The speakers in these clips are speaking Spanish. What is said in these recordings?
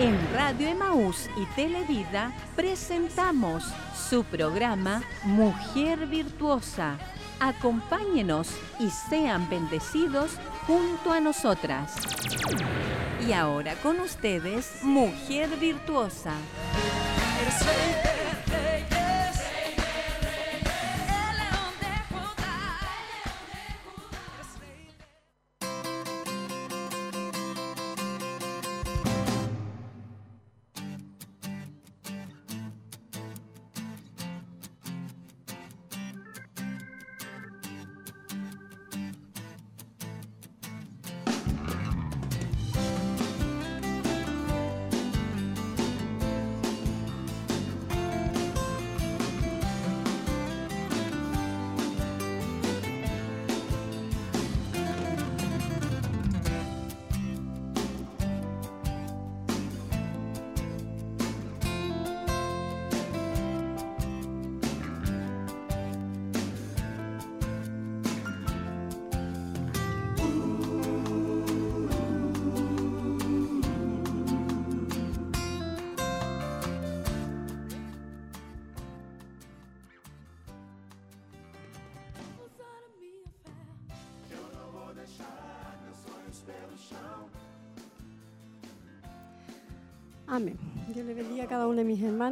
En Radio Emaús y Televida presentamos su programa Mujer Virtuosa. Acompáñenos y sean bendecidos junto a nosotras. Y ahora con ustedes, Mujer Virtuosa.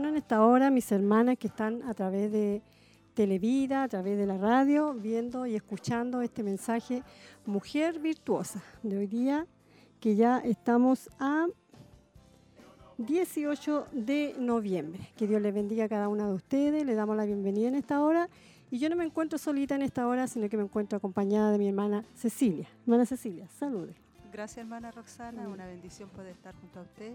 En esta hora, mis hermanas que están a través de Televida, a través de la radio, viendo y escuchando este mensaje Mujer Virtuosa de hoy día, que ya estamos a 18 de noviembre. Que Dios le bendiga a cada una de ustedes, le damos la bienvenida en esta hora. Y yo no me encuentro solita en esta hora, sino que me encuentro acompañada de mi hermana Cecilia. Hermana Cecilia, salude. Gracias hermana Roxana, una bendición poder estar junto a usted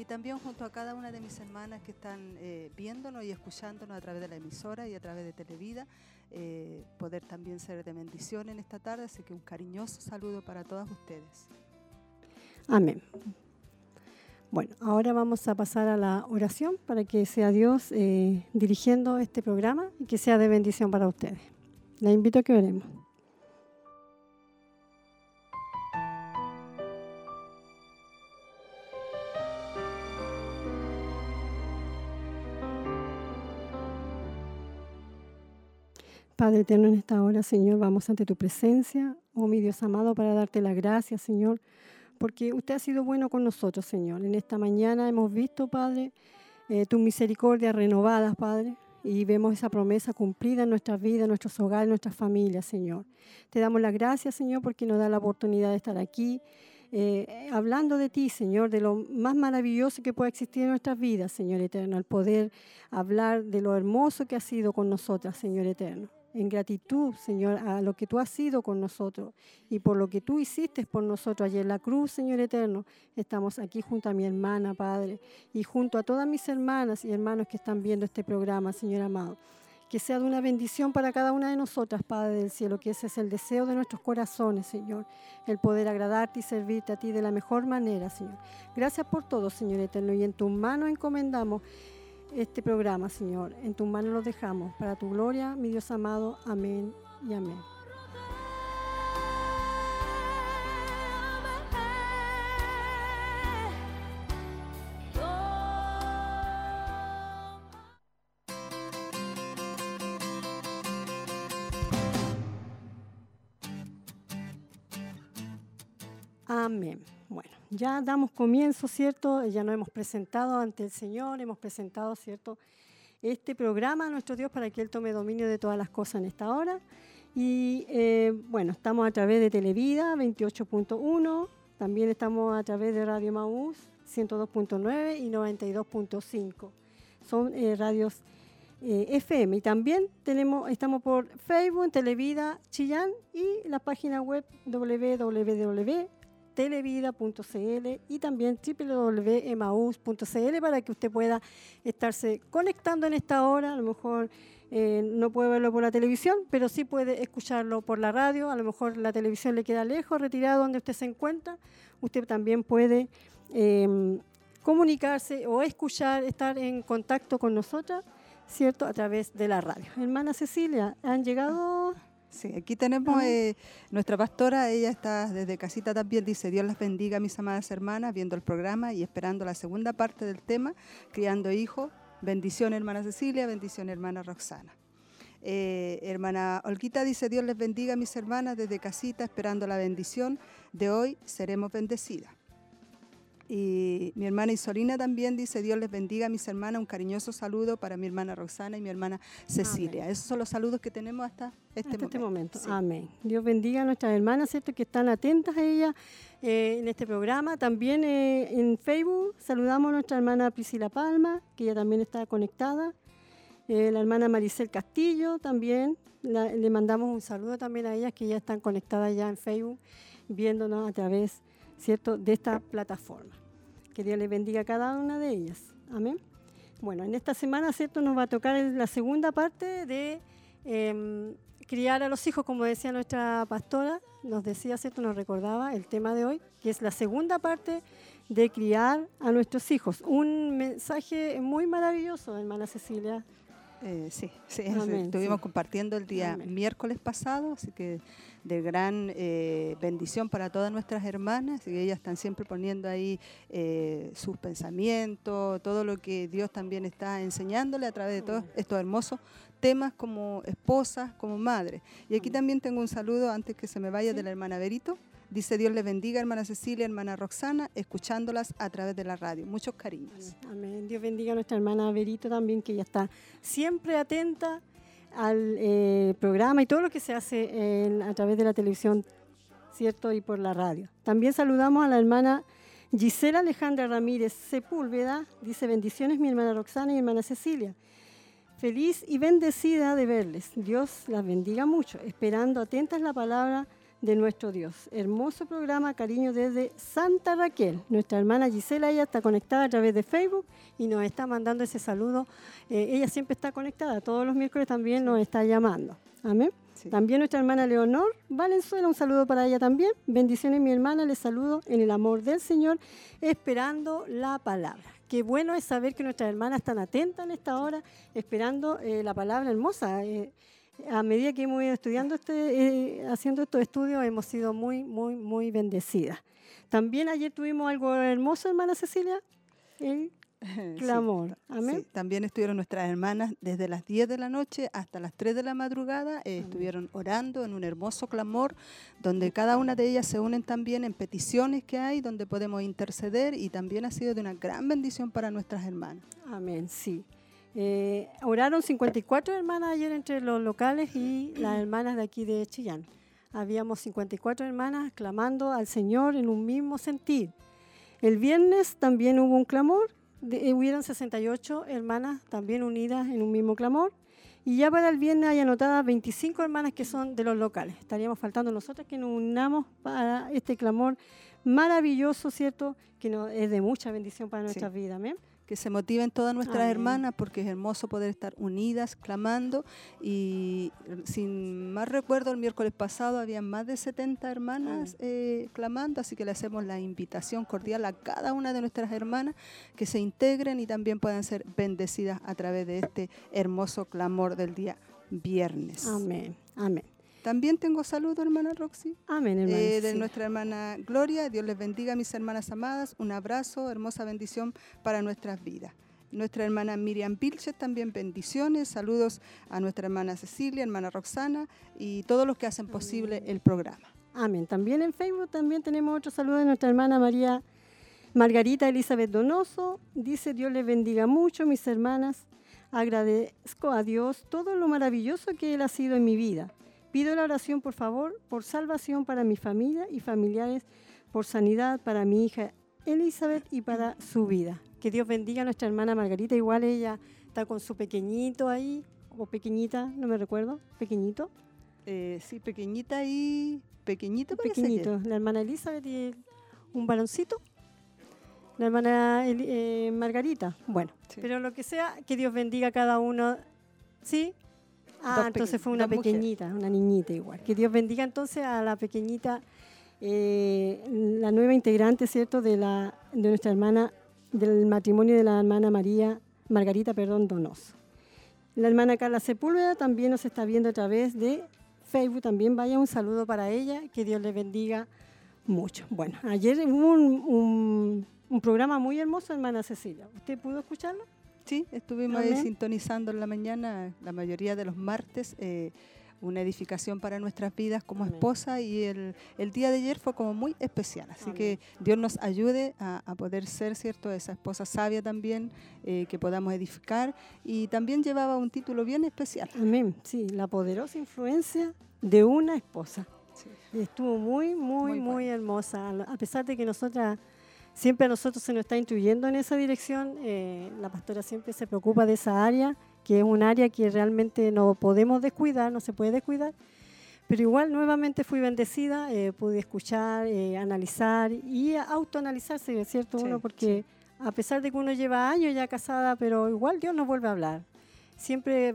y también junto a cada una de mis hermanas que están eh, viéndonos y escuchándonos a través de la emisora y a través de Televida, eh, poder también ser de bendición en esta tarde, así que un cariñoso saludo para todas ustedes. Amén. Bueno, ahora vamos a pasar a la oración para que sea Dios eh, dirigiendo este programa y que sea de bendición para ustedes. La invito a que oremos. Padre eterno, en esta hora, Señor, vamos ante tu presencia, oh mi Dios amado, para darte la gracia, Señor, porque usted ha sido bueno con nosotros, Señor. En esta mañana hemos visto, Padre, eh, tu misericordia renovada, Padre, y vemos esa promesa cumplida en nuestras vidas, en nuestros hogares, en nuestras familias, Señor. Te damos las gracias, Señor, porque nos da la oportunidad de estar aquí. Eh, hablando de ti, Señor, de lo más maravilloso que puede existir en nuestras vidas, Señor eterno, al poder hablar de lo hermoso que ha sido con nosotras, Señor eterno en gratitud, Señor, a lo que tú has sido con nosotros y por lo que tú hiciste por nosotros allí en la cruz, Señor eterno. Estamos aquí junto a mi hermana, Padre, y junto a todas mis hermanas y hermanos que están viendo este programa, Señor amado. Que sea de una bendición para cada una de nosotras, Padre del cielo, que ese es el deseo de nuestros corazones, Señor, el poder agradarte y servirte a ti de la mejor manera, Señor. Gracias por todo, Señor eterno, y en tus manos encomendamos este programa, Señor. En tus manos lo dejamos. Para tu gloria, mi Dios amado. Amén y amén. Amén. Bueno, ya damos comienzo, ¿cierto? Ya nos hemos presentado ante el Señor, hemos presentado, ¿cierto? Este programa a nuestro Dios para que Él tome dominio de todas las cosas en esta hora. Y eh, bueno, estamos a través de Televida 28.1, también estamos a través de Radio Maús 102.9 y 92.5. Son eh, radios eh, FM. Y también tenemos, estamos por Facebook, Televida Chillán y la página web www televida.cl y también www.emaus.cl para que usted pueda estarse conectando en esta hora. A lo mejor eh, no puede verlo por la televisión, pero sí puede escucharlo por la radio. A lo mejor la televisión le queda lejos, retirado donde usted se encuentra. Usted también puede em, comunicarse o escuchar, estar en contacto con nosotras, ¿cierto? A través de la radio. Hermana Cecilia, ¿han llegado Sí, aquí tenemos eh, nuestra pastora, ella está desde casita también, dice, Dios las bendiga mis amadas hermanas, viendo el programa y esperando la segunda parte del tema, criando hijos. Bendición hermana Cecilia, bendición hermana Roxana. Eh, hermana Olguita dice, Dios les bendiga mis hermanas desde casita, esperando la bendición de hoy, seremos bendecidas. Y mi hermana Isolina también dice, Dios les bendiga a mis hermanas, un cariñoso saludo para mi hermana Roxana y mi hermana Cecilia. Esos son los saludos que tenemos hasta este hasta momento. Este momento. Amén. Dios bendiga a nuestras hermanas, ¿cierto? Que están atentas a ella eh, en este programa. También eh, en Facebook saludamos a nuestra hermana Priscila Palma, que ella también está conectada. Eh, la hermana Maricel Castillo también. le mandamos un saludo también a ellas, que ya están conectadas ya en Facebook, viéndonos a través, ¿cierto?, de esta plataforma. Que Dios les bendiga a cada una de ellas. Amén. Bueno, en esta semana, ¿cierto? Nos va a tocar la segunda parte de em, criar a los hijos, como decía nuestra pastora, nos decía, ¿cierto? Nos recordaba el tema de hoy, que es la segunda parte de criar a nuestros hijos. Un mensaje muy maravilloso, hermana Cecilia. Eh, sí, sí, estuvimos compartiendo el día miércoles pasado, así que de gran eh, bendición para todas nuestras hermanas y ellas están siempre poniendo ahí eh, sus pensamientos, todo lo que Dios también está enseñándole a través de todos estos hermosos temas como esposas, como madres. Y aquí también tengo un saludo antes que se me vaya de la hermana Berito. Dice Dios le bendiga, hermana Cecilia, hermana Roxana, escuchándolas a través de la radio. Muchos cariños. Amén. Dios bendiga a nuestra hermana Berito también, que ella está siempre atenta al eh, programa y todo lo que se hace a través de la televisión, ¿cierto? Y por la radio. También saludamos a la hermana Gisela Alejandra Ramírez Sepúlveda. Dice bendiciones mi hermana Roxana y hermana Cecilia. Feliz y bendecida de verles. Dios las bendiga mucho. Esperando atentas la palabra de nuestro Dios. Hermoso programa, cariño desde Santa Raquel. Nuestra hermana Gisela, ella está conectada a través de Facebook y nos está mandando ese saludo. Eh, ella siempre está conectada, todos los miércoles también nos está llamando. Amén. También nuestra hermana Leonor Valenzuela, un saludo para ella también. Bendiciones, mi hermana, les saludo en el amor del Señor, esperando la palabra. Qué bueno es saber que nuestras hermanas están atentas en esta hora, esperando eh, la palabra hermosa. Eh, a medida que hemos ido estudiando este, eh, haciendo estos estudios, hemos sido muy, muy, muy bendecidas. También ayer tuvimos algo hermoso, hermana Cecilia, el clamor. Amén. También estuvieron nuestras hermanas desde las 10 de la noche hasta las 3 de la madrugada, eh, estuvieron orando en un hermoso clamor, donde cada una de ellas se unen también en peticiones que hay, donde podemos interceder y también ha sido de una gran bendición para nuestras hermanas. Amén, sí. Eh, oraron 54 hermanas ayer entre los locales y las hermanas de aquí de Chillán. Habíamos 54 hermanas clamando al Señor en un mismo sentir. El viernes también hubo un clamor, de, eh, hubieron 68 hermanas también unidas en un mismo clamor. Y ya para el viernes hay anotadas 25 hermanas que son de los locales. Estaríamos faltando nosotros que nos unamos para este clamor maravilloso, ¿cierto? Que es de mucha bendición para nuestras vidas. Amén que se motiven todas nuestras hermanas, porque es hermoso poder estar unidas, clamando. Y sin más recuerdo, el miércoles pasado había más de 70 hermanas eh, clamando, así que le hacemos la invitación cordial a cada una de nuestras hermanas que se integren y también puedan ser bendecidas a través de este hermoso clamor del día viernes. Amén, amén. También tengo saludo, hermana Roxy. Amén, hermana. Eh, de nuestra hermana Gloria. Dios les bendiga, mis hermanas amadas. Un abrazo, hermosa bendición para nuestras vidas. Nuestra hermana Miriam Pilches también bendiciones. Saludos a nuestra hermana Cecilia, hermana Roxana y todos los que hacen posible el programa. Amén. También en Facebook también tenemos otro saludo de nuestra hermana María Margarita Elizabeth Donoso. Dice Dios les bendiga mucho, mis hermanas. Agradezco a Dios todo lo maravilloso que Él ha sido en mi vida. Pido la oración, por favor, por salvación para mi familia y familiares, por sanidad para mi hija Elizabeth y para su vida. Que Dios bendiga a nuestra hermana Margarita. Igual ella está con su pequeñito ahí, o pequeñita, no me recuerdo, pequeñito. Eh, sí, pequeñita y pequeñito. Pequeñito. La hermana Elizabeth y un baloncito. La hermana eh, Margarita. Bueno, pero lo que sea, que Dios bendiga a cada uno. ¿Sí? Ah, entonces fue una pequeñita, una niñita igual. Que Dios bendiga entonces a la pequeñita, eh, la nueva integrante, ¿cierto?, de, la, de nuestra hermana, del matrimonio de la hermana María, Margarita, perdón, Donoso. La hermana Carla Sepúlveda también nos está viendo a través de Facebook también vaya un saludo para ella, que Dios le bendiga mucho. Bueno, ayer hubo un, un, programa muy hermoso, hermana Cecilia. ¿Usted pudo escucharlo? Sí, estuvimos ahí sintonizando en la mañana, la mayoría de los martes. Eh, una edificación para nuestras vidas como esposa y el, el, día de ayer fue como muy especial. Así que Dios nos ayude a, a, poder ser, ¿cierto? Esa esposa sabia también, eh, que podamos edificar. Y también llevaba un título bien especial. Amén, sí, la poderosa influencia de una esposa. estuvo muy, muy, muy, hermosa. A pesar de que nosotras siempre a nosotros se nos está instruyendo en esa dirección, eh, la pastora siempre se preocupa de esa área que es un área que realmente no podemos descuidar, no se puede descuidar. Pero igual nuevamente fui bendecida, eh, pude escuchar, eh, analizar y autoanalizarse, ¿cierto? uno, porque a pesar de que uno lleva años ya casada, pero igual Dios nos vuelve a hablar. Siempre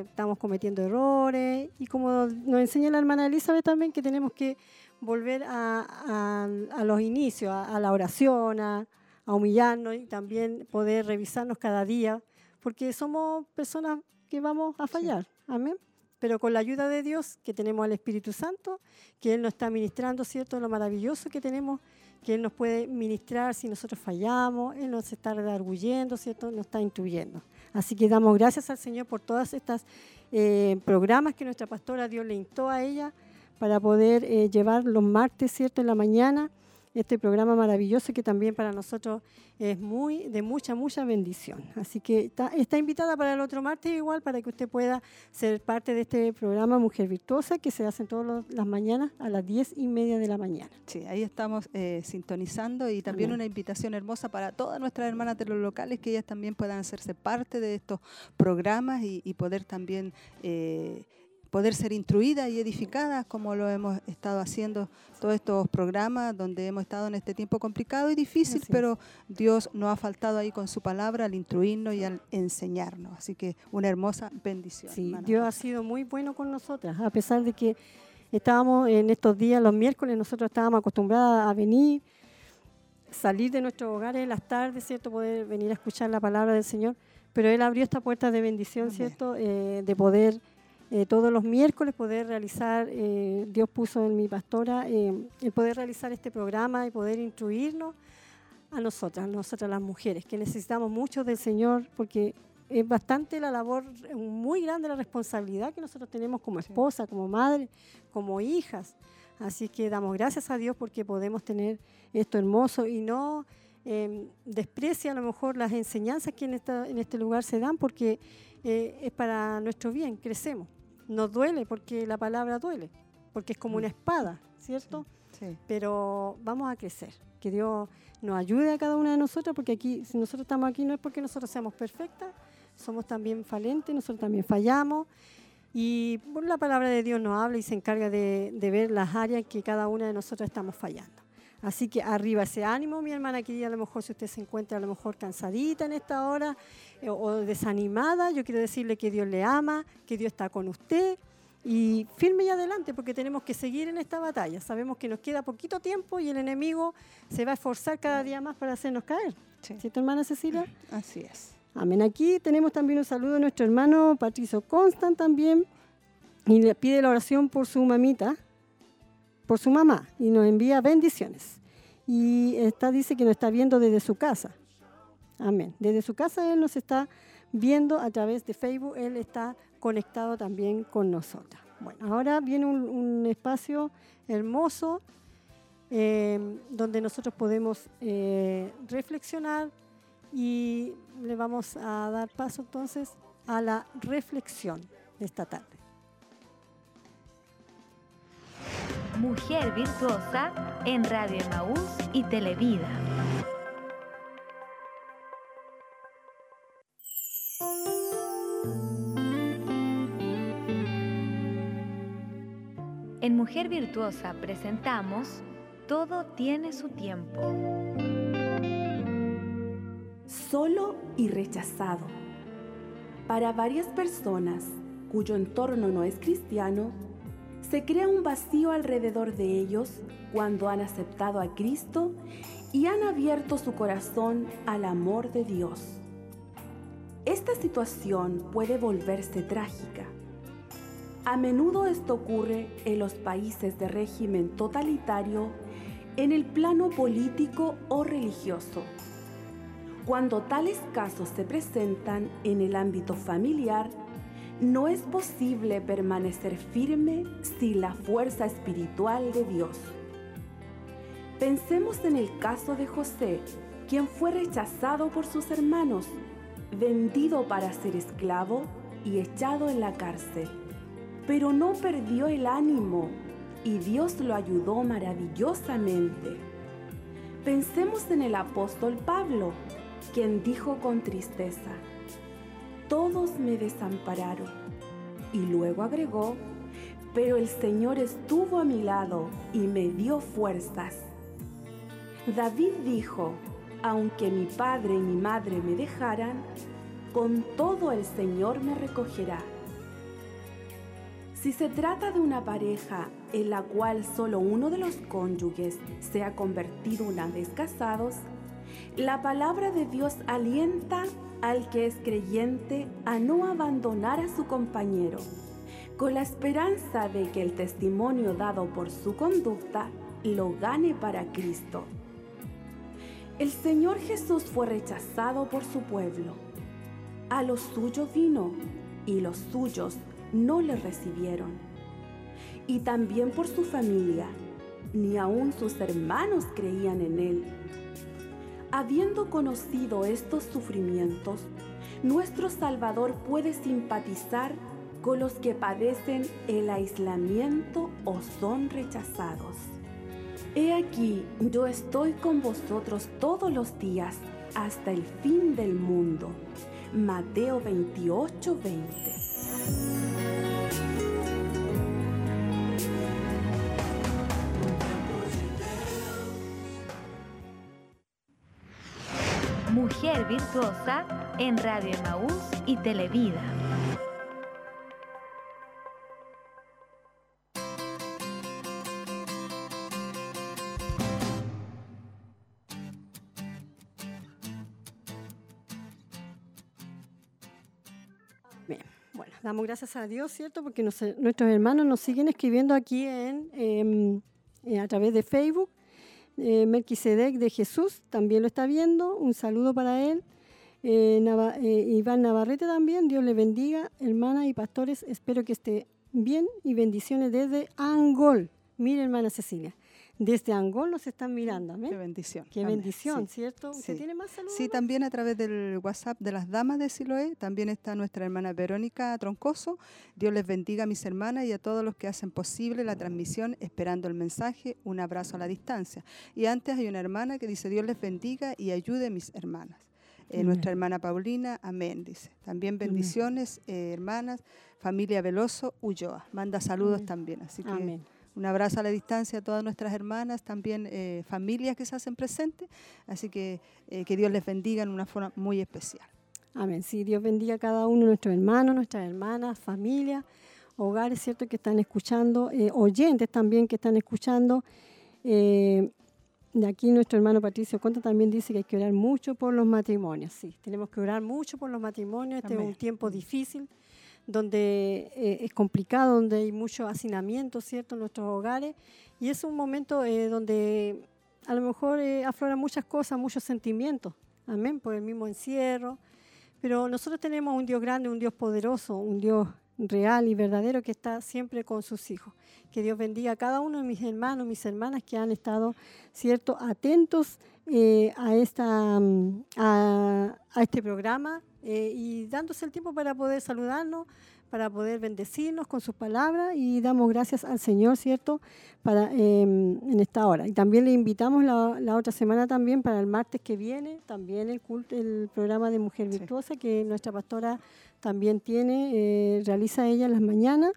estamos cometiendo errores y como nos enseña la hermana Elizabeth también, que tenemos que volver a, los inicios, a, la oración, a humillarnos y también poder revisarnos cada día porque somos personas que vamos a fallar. Amén. Pero con la ayuda de Dios, que tenemos al Espíritu Santo, que Él nos está ministrando, ¿cierto? Lo maravilloso que tenemos, que Él nos puede ministrar si nosotros fallamos, Él nos está redarguyendo, ¿cierto? Nos está intuyendo. Así que damos gracias al Señor por todas estas eh, programas que nuestra pastora Dios le instó a ella para poder eh, llevar los martes, ¿cierto? En la mañana este programa maravilloso que también para nosotros es muy de mucha, mucha bendición. Así que está, invitada para el otro martes igual para que usted pueda ser parte de este programa Mujer Virtuosa que se hace todas las mañanas a las diez y media de la mañana. Sí, ahí estamos eh, sintonizando y también una invitación hermosa para todas nuestras hermanas de los locales que ellas también puedan hacerse parte de estos programas y, poder también... Eh, poder ser instruidas y edificadas como lo hemos estado haciendo todos estos programas donde hemos estado en este tiempo complicado y difícil, pero Dios nos ha faltado ahí con su palabra al instruirnos y al enseñarnos. Así que una hermosa bendición. Sí, Dios ha sido muy bueno con nosotras, a pesar de que estábamos en estos días, los miércoles, nosotros estábamos acostumbradas a venir, salir de nuestros hogares en las tardes, ¿cierto? Poder venir a escuchar la palabra del Señor. Pero Él abrió esta puerta de bendición, ¿cierto? Eh, de poder eh, todos los miércoles poder realizar, eh, Dios puso en mi pastora, eh, el poder realizar este programa y poder instruirnos a nosotras, nosotras las mujeres, que necesitamos mucho del Señor porque es bastante la labor, muy grande la responsabilidad que nosotros tenemos como esposa, como madre, como hijas. Así que damos gracias a Dios porque podemos tener esto hermoso y no desprecia a lo mejor las enseñanzas que en, esta, en este lugar se dan porque es para nuestro bien, crecemos nos duele porque la palabra duele, porque es como una espada, ¿cierto? Sí, Pero vamos a crecer. Que Dios nos ayude a cada una de nosotros, porque aquí, si nosotros estamos aquí, no es porque nosotros seamos perfectas, somos también falentes, nosotros también fallamos. Y la palabra de Dios nos habla y se encarga de, de ver las áreas que cada una de nosotros estamos fallando. Así que arriba ese ánimo, mi hermana querida, a lo mejor si usted se encuentra a lo mejor cansadita en esta hora eh, o desanimada, yo quiero decirle que Dios le ama, que Dios está con usted y firme y adelante porque tenemos que seguir en esta batalla. Sabemos que nos queda poquito tiempo y el enemigo se va a esforzar cada día más para hacernos caer. Sí. ¿Cierto, hermana Cecilia? Así es. Amén. Aquí tenemos también un saludo de nuestro hermano Patricio Constant también y le pide la oración por su mamita, por su mamá y nos envía bendiciones. Y está, dice que nos está viendo desde su casa. Amén. Desde su casa Él nos está viendo a través de Facebook. Él está conectado también con nosotras. Bueno, ahora viene un, espacio hermoso eh, donde nosotros podemos eh, reflexionar y le vamos a dar paso entonces a la reflexión de esta tarde. Mujer Virtuosa en Radio Emaús y Televida. En Mujer Virtuosa presentamos Todo tiene su tiempo. Solo y rechazado. Para varias personas cuyo entorno no es cristiano, se crea un vacío alrededor de ellos cuando han aceptado a Cristo y han abierto su corazón al amor de Dios. Esta situación puede volverse trágica. A menudo esto ocurre en los países de régimen totalitario en el plano político o religioso. Cuando tales casos se presentan en el ámbito familiar, no es posible permanecer firme sin la fuerza espiritual de Dios. Pensemos en el caso de José, quien fue rechazado por sus hermanos, vendido para ser esclavo y echado en la cárcel pero no perdió el ánimo y Dios lo ayudó maravillosamente. Pensemos en el apóstol Pablo, quien dijo con tristeza, todos me desampararon. Y luego agregó, pero el Señor estuvo a mi lado y me dio fuerzas. David dijo, aunque mi padre y mi madre me dejaran, con todo el Señor me recogerá. Si se trata de una pareja en la cual solo uno de los cónyuges se ha convertido una vez casados, la palabra de Dios alienta al que es creyente a no abandonar a su compañero, con la esperanza de que el testimonio dado por su conducta lo gane para Cristo. El Señor Jesús fue rechazado por su pueblo. A los suyos vino y los suyos no le recibieron. Y también por su familia, ni aun sus hermanos creían en él. Habiendo conocido estos sufrimientos, nuestro Salvador puede simpatizar con los que padecen el aislamiento o son rechazados. He aquí, yo estoy con vosotros todos los días hasta el fin del mundo. Mateo 28, 20. Mujer Virtuosa en Radio Emaús y Televida. Bien, bueno, damos gracias a Dios, ¿cierto? Porque nuestros hermanos nos siguen escribiendo aquí en, em, eh, a través de Facebook. Eh, Melquisedec de Jesús también lo está viendo. Un saludo para él. Eh, Nava- eh, Iván Navarrete también. Dios le bendiga, hermanas y pastores. Espero que esté bien y bendiciones desde Angol. Mire, hermana Cecilia, desde Angol nos están mirando. amén. Qué bendición. Qué Amén. bendición, Sí. ¿cierto? ¿Usted Sí. tiene más saludos? Sí, también a través del WhatsApp de las damas de Siloé, también está nuestra hermana Verónica Troncoso. Dios les bendiga a mis hermanas y a todos los que hacen posible la transmisión, esperando el mensaje, un abrazo a la distancia. Y antes hay una hermana que dice, Dios les bendiga y ayude a mis hermanas. Eh, nuestra hermana Paulina, amén, dice. También bendiciones, eh, hermanas, familia Veloso, Ulloa. Manda saludos Amén. también. Así que Amén. Un abrazo a la distancia a todas nuestras hermanas, también eh, familias que se hacen presentes. Así que eh, que Dios les bendiga en una forma muy especial. Amén. Sí, Dios bendiga a cada uno de nuestros hermanos, nuestras hermanas, familias, hogares, ¿cierto? Que están escuchando, eh, oyentes también que están escuchando. Eh, de aquí nuestro hermano Patricio Conta también dice que hay que orar mucho por los matrimonios. Sí, tenemos que orar mucho por los matrimonios. Este es un Amén. tiempo difícil, donde eh, es complicado, donde hay mucho hacinamiento, ¿cierto? En nuestros hogares. Y es un momento eh, donde a lo mejor eh, afloran muchas cosas, muchos sentimientos. Amén, por el mismo encierro. Pero nosotros tenemos un Dios grande, un Dios poderoso, un Dios real y verdadero que está siempre con sus hijos. Que Dios bendiga a cada uno de mis hermanos, mis hermanas que han estado, cierto, atentos eh, a, esta, mm, a, a este programa eh, y dándose el tiempo para poder saludarnos, para poder bendecirnos con sus palabras y damos gracias al Señor, ¿cierto?, para, eh, en esta hora. Y también le invitamos la, la otra semana también, para el martes que viene, también el, culto, el programa de Mujer Sí. Virtuosa que nuestra pastora también tiene, eh, realiza ella en las mañanas.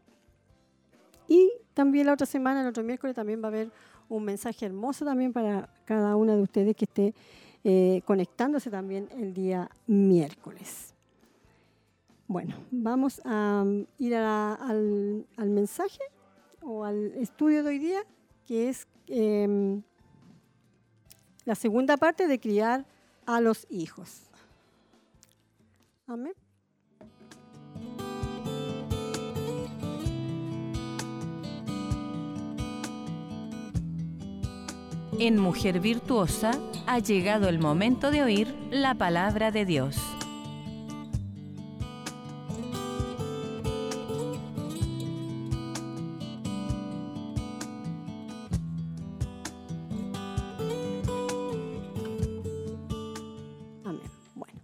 Y también la otra semana, el otro miércoles, también va a haber un mensaje hermoso también para cada una de ustedes que esté eh, conectándose también el día miércoles. Bueno, vamos a um, ir al mensaje o al estudio de hoy día, que es em, la segunda parte de criar a los hijos. Amén. En Mujer Virtuosa ha llegado el momento de oír la palabra de Dios. Amén. Bueno,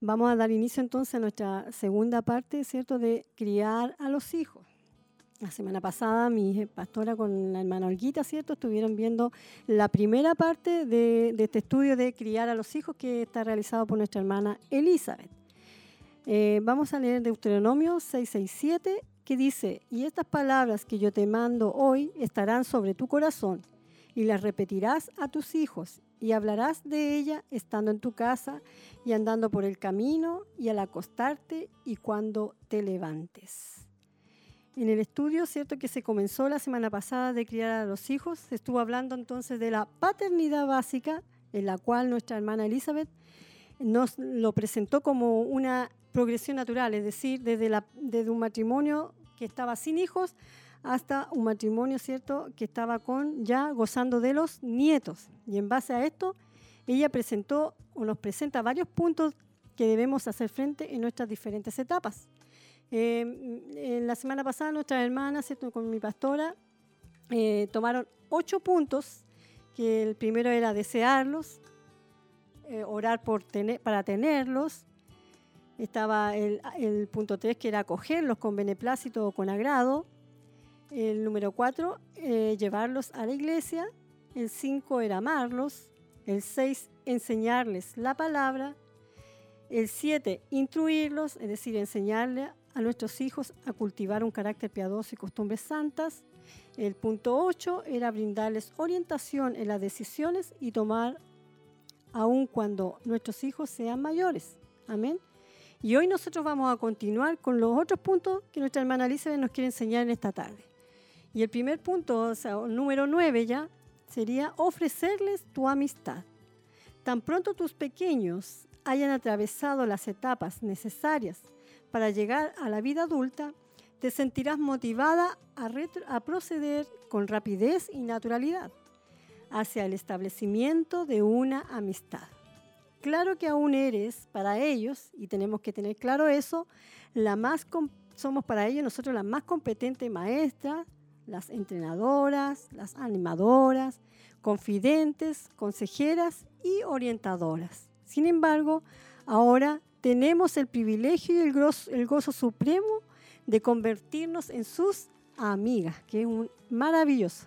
vamos a dar inicio entonces a nuestra segunda parte, ¿cierto?, de criar a los hijos. La semana pasada mi pastora con la hermana Olguita, ¿cierto? Estuvieron viendo la primera parte de, este estudio de criar a los hijos que está realizado por nuestra hermana Elizabeth. Eh, vamos a leer Deuteronomio 667 que dice, y estas palabras que yo te mando hoy estarán sobre tu corazón y las repetirás a tus hijos y hablarás de ella estando en tu casa y andando por el camino y al acostarte y cuando te levantes. En el estudio, cierto, que se comenzó la semana pasada de criar a los hijos, se estuvo hablando entonces de la paternidad básica, en la cual nuestra hermana Elizabeth nos lo presentó como una progresión natural, es decir, desde, desde un matrimonio que estaba sin hijos hasta un matrimonio, cierto, que estaba con ya gozando de los nietos. Y en base a esto, ella presentó o nos presenta varios puntos que debemos hacer frente en nuestras diferentes etapas. Eh, en la semana pasada nuestras hermanas, con mi pastora, eh, tomaron ocho puntos, que el primero era desearlos, eh, orar por tener, para tenerlos, estaba el, el, punto tres que era acogerlos con beneplácito o con agrado, el número cuatro, llevarlos a la iglesia, el cinco era amarlos, el seis, enseñarles la palabra, el siete, instruirlos, es decir, enseñarle a nuestros hijos a cultivar un carácter piadoso y costumbres santas. El punto 8 era brindarles orientación en las decisiones y tomar aun cuando nuestros hijos sean mayores. Amén. Y hoy nosotros vamos a continuar con los otros puntos que nuestra hermana Elizabeth nos quiere enseñar en esta tarde. Y el primer punto, o sea, número 9 ya, sería ofrecerles tu amistad. Tan pronto tus pequeños hayan atravesado las etapas necesarias para llegar a la vida adulta, te sentirás motivada a, proceder con rapidez y naturalidad hacia el establecimiento de una amistad. Claro que aún eres para ellos, y tenemos que tener claro eso, la más somos para ellos nosotros las más competentes maestras, las entrenadoras, las animadoras, confidentes, consejeras y orientadoras. Sin embargo, ahora tenemos el privilegio y el, gozo, supremo de convertirnos en sus amigas, que es un maravilloso.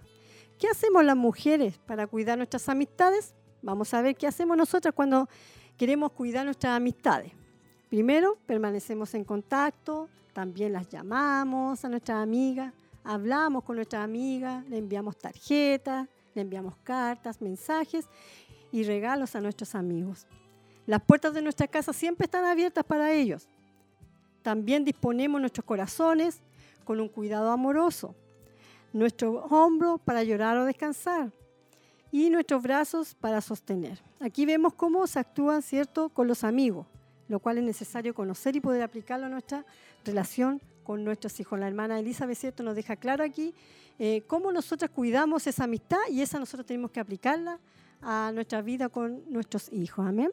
¿Qué hacemos las mujeres para cuidar nuestras amistades? Vamos a ver qué hacemos nosotras cuando queremos cuidar nuestras amistades. Primero, permanecemos en contacto, también las llamamos a nuestras amigas, hablamos con nuestras amigas, le enviamos tarjetas, le enviamos cartas, mensajes y regalos a nuestros amigos. Las puertas de nuestra casa siempre están abiertas para ellos. También disponemos nuestros corazones con un cuidado amoroso, nuestros hombros para llorar o descansar y nuestros brazos para sostener. Aquí vemos cómo se actúa, ¿cierto?, con los amigos, lo cual es necesario conocer y poder aplicarlo a nuestra relación con nuestros hijos. La hermana Elizabeth, ¿cierto?, nos deja claro aquí eh, cómo nosotros cuidamos esa amistad y esa nosotros tenemos que aplicarla a nuestra vida con nuestros hijos. Amén.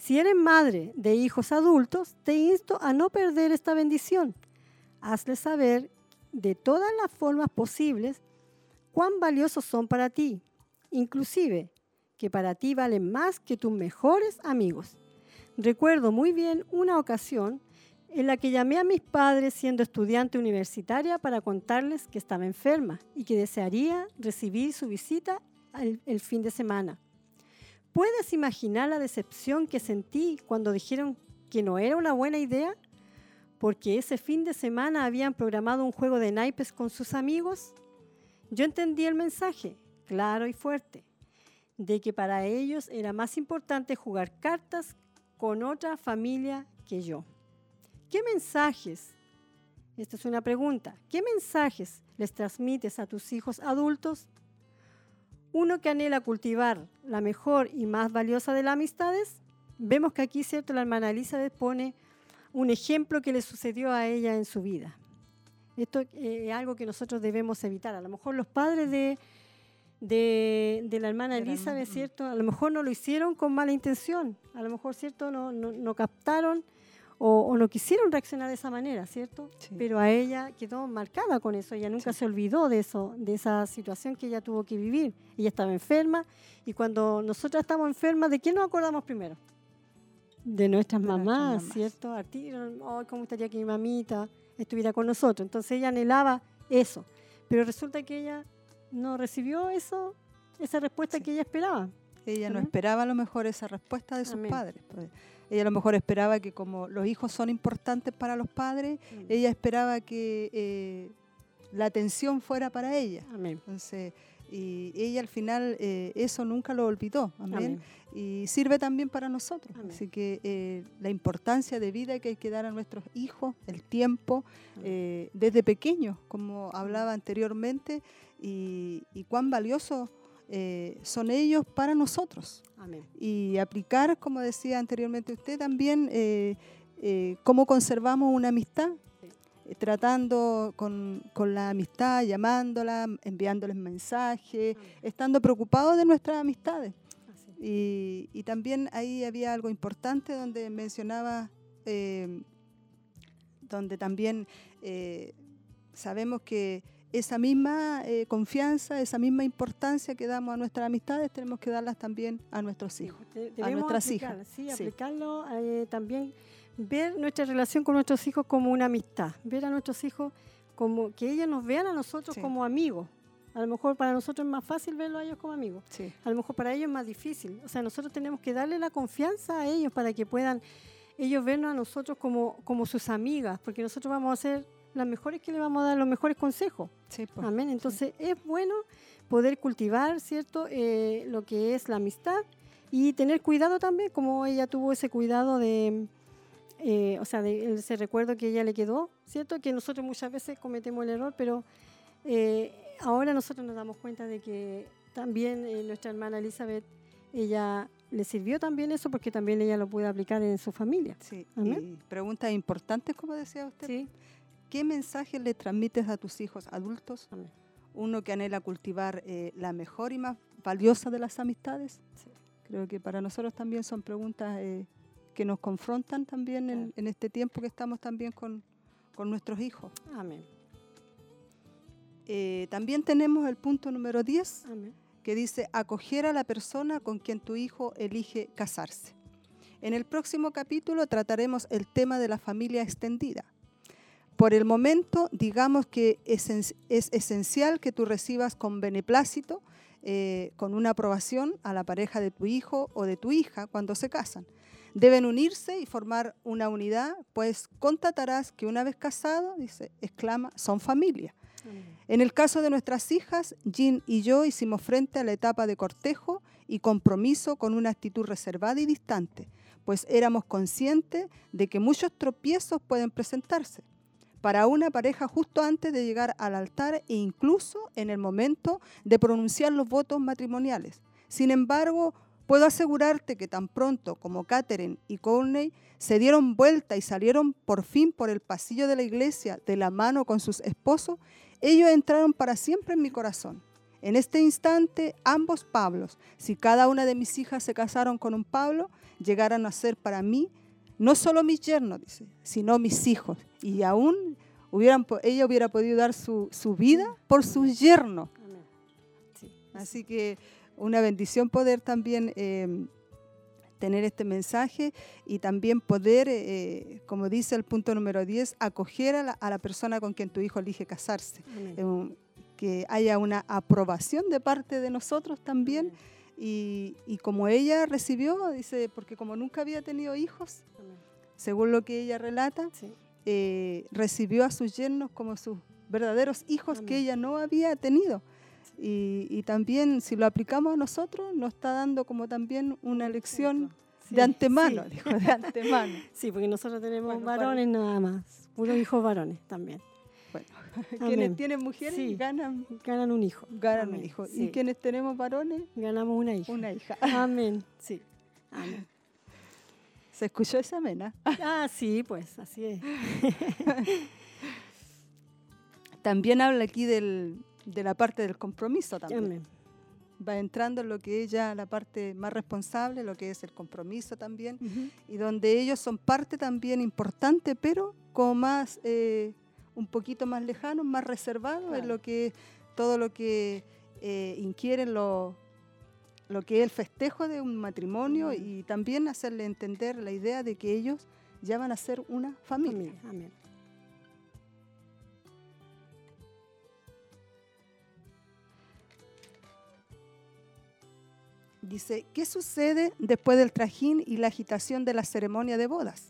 Si eres madre de hijos adultos, te insto a no perder esta bendición. Hazle saber de todas las formas posibles cuán valiosos son para ti, inclusive que para ti valen más que tus mejores amigos. Recuerdo muy bien una ocasión en la que llamé a mis padres siendo estudiante universitaria para contarles que estaba enferma y que desearía recibir su visita el, el fin de semana. ¿Puedes imaginar la decepción que sentí cuando dijeron que no era una buena idea? Porque ese fin de semana habían programado un juego de naipes con sus amigos. Yo entendí el mensaje, claro y fuerte, de que para ellos era más importante jugar cartas con otra familia que yo. ¿Qué mensajes? Esta es una pregunta. ¿Qué mensajes les transmites a tus hijos adultos uno que anhela cultivar la mejor y más valiosa de las amistades, vemos que aquí, ¿cierto? La hermana Elizabeth pone un ejemplo que le sucedió a ella en su vida. Esto eh, es algo que nosotros debemos evitar. A lo mejor los padres de, de, de la hermana Elizabeth, hermana. ¿cierto? A lo mejor no lo hicieron con mala intención, a lo mejor, ¿cierto? No, no, no captaron o, o no quisieron reaccionar de esa manera, ¿cierto? Sí. Pero a ella quedó marcada con eso, ella nunca Sí. se olvidó de eso, de esa situación que ella tuvo que vivir. Ella estaba enferma y cuando nosotras estamos enfermas, ¿de quién nos acordamos primero? De nuestras De nuestras mamás, mamás. ¿cierto? A ti, oh, ¿cómo estaría que mi mamita estuviera con nosotros? Entonces ella anhelaba eso, pero resulta que ella no recibió eso, esa respuesta Sí. que ella esperaba. Ella no esperaba a lo mejor esa respuesta de sus Amén. padres. pues. Ella a lo mejor esperaba que como los hijos son importantes para los padres, ella esperaba que eh, la atención fuera para ella. Amén. Entonces, y ella al final eh, eso nunca lo olvidó. Amén. Amén. Y sirve también para nosotros. Amén. Así que eh, la importancia de vida que hay que dar a nuestros hijos, el tiempo, eh, desde pequeños, como hablaba anteriormente, y, y cuán valiosos eh, son ellos para nosotros Amén. y aplicar, como decía anteriormente usted, también eh, eh, cómo conservamos una amistad, Sí. tratando con, con la amistad, llamándola, enviándoles mensajes, Amén. estando preocupados de nuestras amistades. Y, y también ahí había algo importante donde mencionaba, donde también sabemos que esa misma eh, confianza, esa misma importancia que damos a nuestras amistades, tenemos que darlas también a nuestros hijos. De- a nuestras hijas. Sí, Sí. aplicarlo eh, también, ver nuestra relación con nuestros hijos como una amistad, ver a nuestros hijos como que ellos nos vean a nosotros Sí. como amigos. A lo mejor para nosotros es más fácil verlo a ellos como amigos. Sí. A lo mejor para ellos es más difícil. O sea, nosotros tenemos que darle la confianza a ellos para que puedan ellos vernos a nosotros como, como sus amigas, porque nosotros vamos a ser las mejores que le vamos a dar los mejores consejos. Sí, pues. Amén. Entonces es bueno poder cultivar, ¿cierto? Eh, lo que es la amistad y tener cuidado también, como ella tuvo ese cuidado de, eh, o sea, de ese recuerdo que ella le quedó, ¿cierto? Que nosotros muchas veces cometemos el error, pero eh, ahora nosotros nos damos cuenta de que también nuestra hermana Elizabeth, ella le sirvió también eso porque también ella lo puede aplicar en su familia. Sí. Amén. Y preguntas importantes, como decía usted. Sí. ¿Qué mensaje le transmites a tus hijos adultos? Amén. Uno que anhela cultivar eh, la mejor y más valiosa de las amistades. Sí. Creo que para nosotros también son preguntas eh, que nos confrontan también en, en este tiempo que estamos también con, con nuestros hijos. Amén. Eh, también tenemos el punto número 10, Amén. que dice acoger a la persona con quien tu hijo elige casarse. En el próximo capítulo trataremos el tema de la familia extendida. Por el momento, digamos que es esencial que tú recibas con beneplácito, eh, con una aprobación a la pareja de tu hijo o de tu hija cuando se casan. Deben unirse y formar una unidad, pues constatarás que una vez casado, dice, exclama, son familia. En el caso de nuestras hijas, Jean y yo hicimos frente a la etapa de cortejo y compromiso con una actitud reservada y distante, pues éramos conscientes de que muchos tropiezos pueden presentarse para una pareja justo antes de llegar al altar e incluso en el momento de pronunciar los votos matrimoniales. Sin embargo, puedo asegurarte que tan pronto como Catherine y Courtney se dieron vuelta y salieron por fin por el pasillo de la iglesia de la mano con sus esposos, ellos entraron para siempre en mi corazón. En este instante, ambos Pablos, si cada una de mis hijas se casaron con un Pablo, llegaran a ser para mí no solo mis yernos, dice, sino mis hijos. Y aún hubieran, ella hubiera podido dar su, su vida por sus yernos. Sí. Así que una bendición poder también eh, tener este mensaje y también poder, eh, como dice el punto número 10, acoger a la, a la persona con quien tu hijo elige casarse. Eh, que haya una aprobación de parte de nosotros también. Amén. Y, y como ella recibió, dice, porque como nunca había tenido hijos, según lo que ella relata, Sí. eh, recibió a sus yernos como sus verdaderos hijos que ella no había tenido. Y, y también si lo aplicamos a nosotros, nos está dando como también una lección Sí, de antemano, sí. dijo, de antemano. Sí, porque nosotros tenemos Bueno, para- varones nada más, puros hijos varones también. Quienes tienen mujeres Sí. ganan, Ganan un hijo. ganan un hijo. Sí. Y quienes tenemos varones, Ganamos una hija. una hija. Amén. Sí. Amén. ¿Se escuchó esa amena? Ah, sí, pues así es. También habla aquí del, de la parte del compromiso también. Amén. va entrando en lo que es ya la parte más responsable, lo que es el compromiso también, y donde ellos son parte también importante, pero como más, eh, un poquito más lejanos, más reservados en lo que todo lo que eh, inquieren lo, lo que es el festejo de un matrimonio y también hacerle entender la idea de que ellos ya van a ser una familia. Amén. Dice, ¿qué sucede después del trajín y la agitación de la ceremonia de bodas?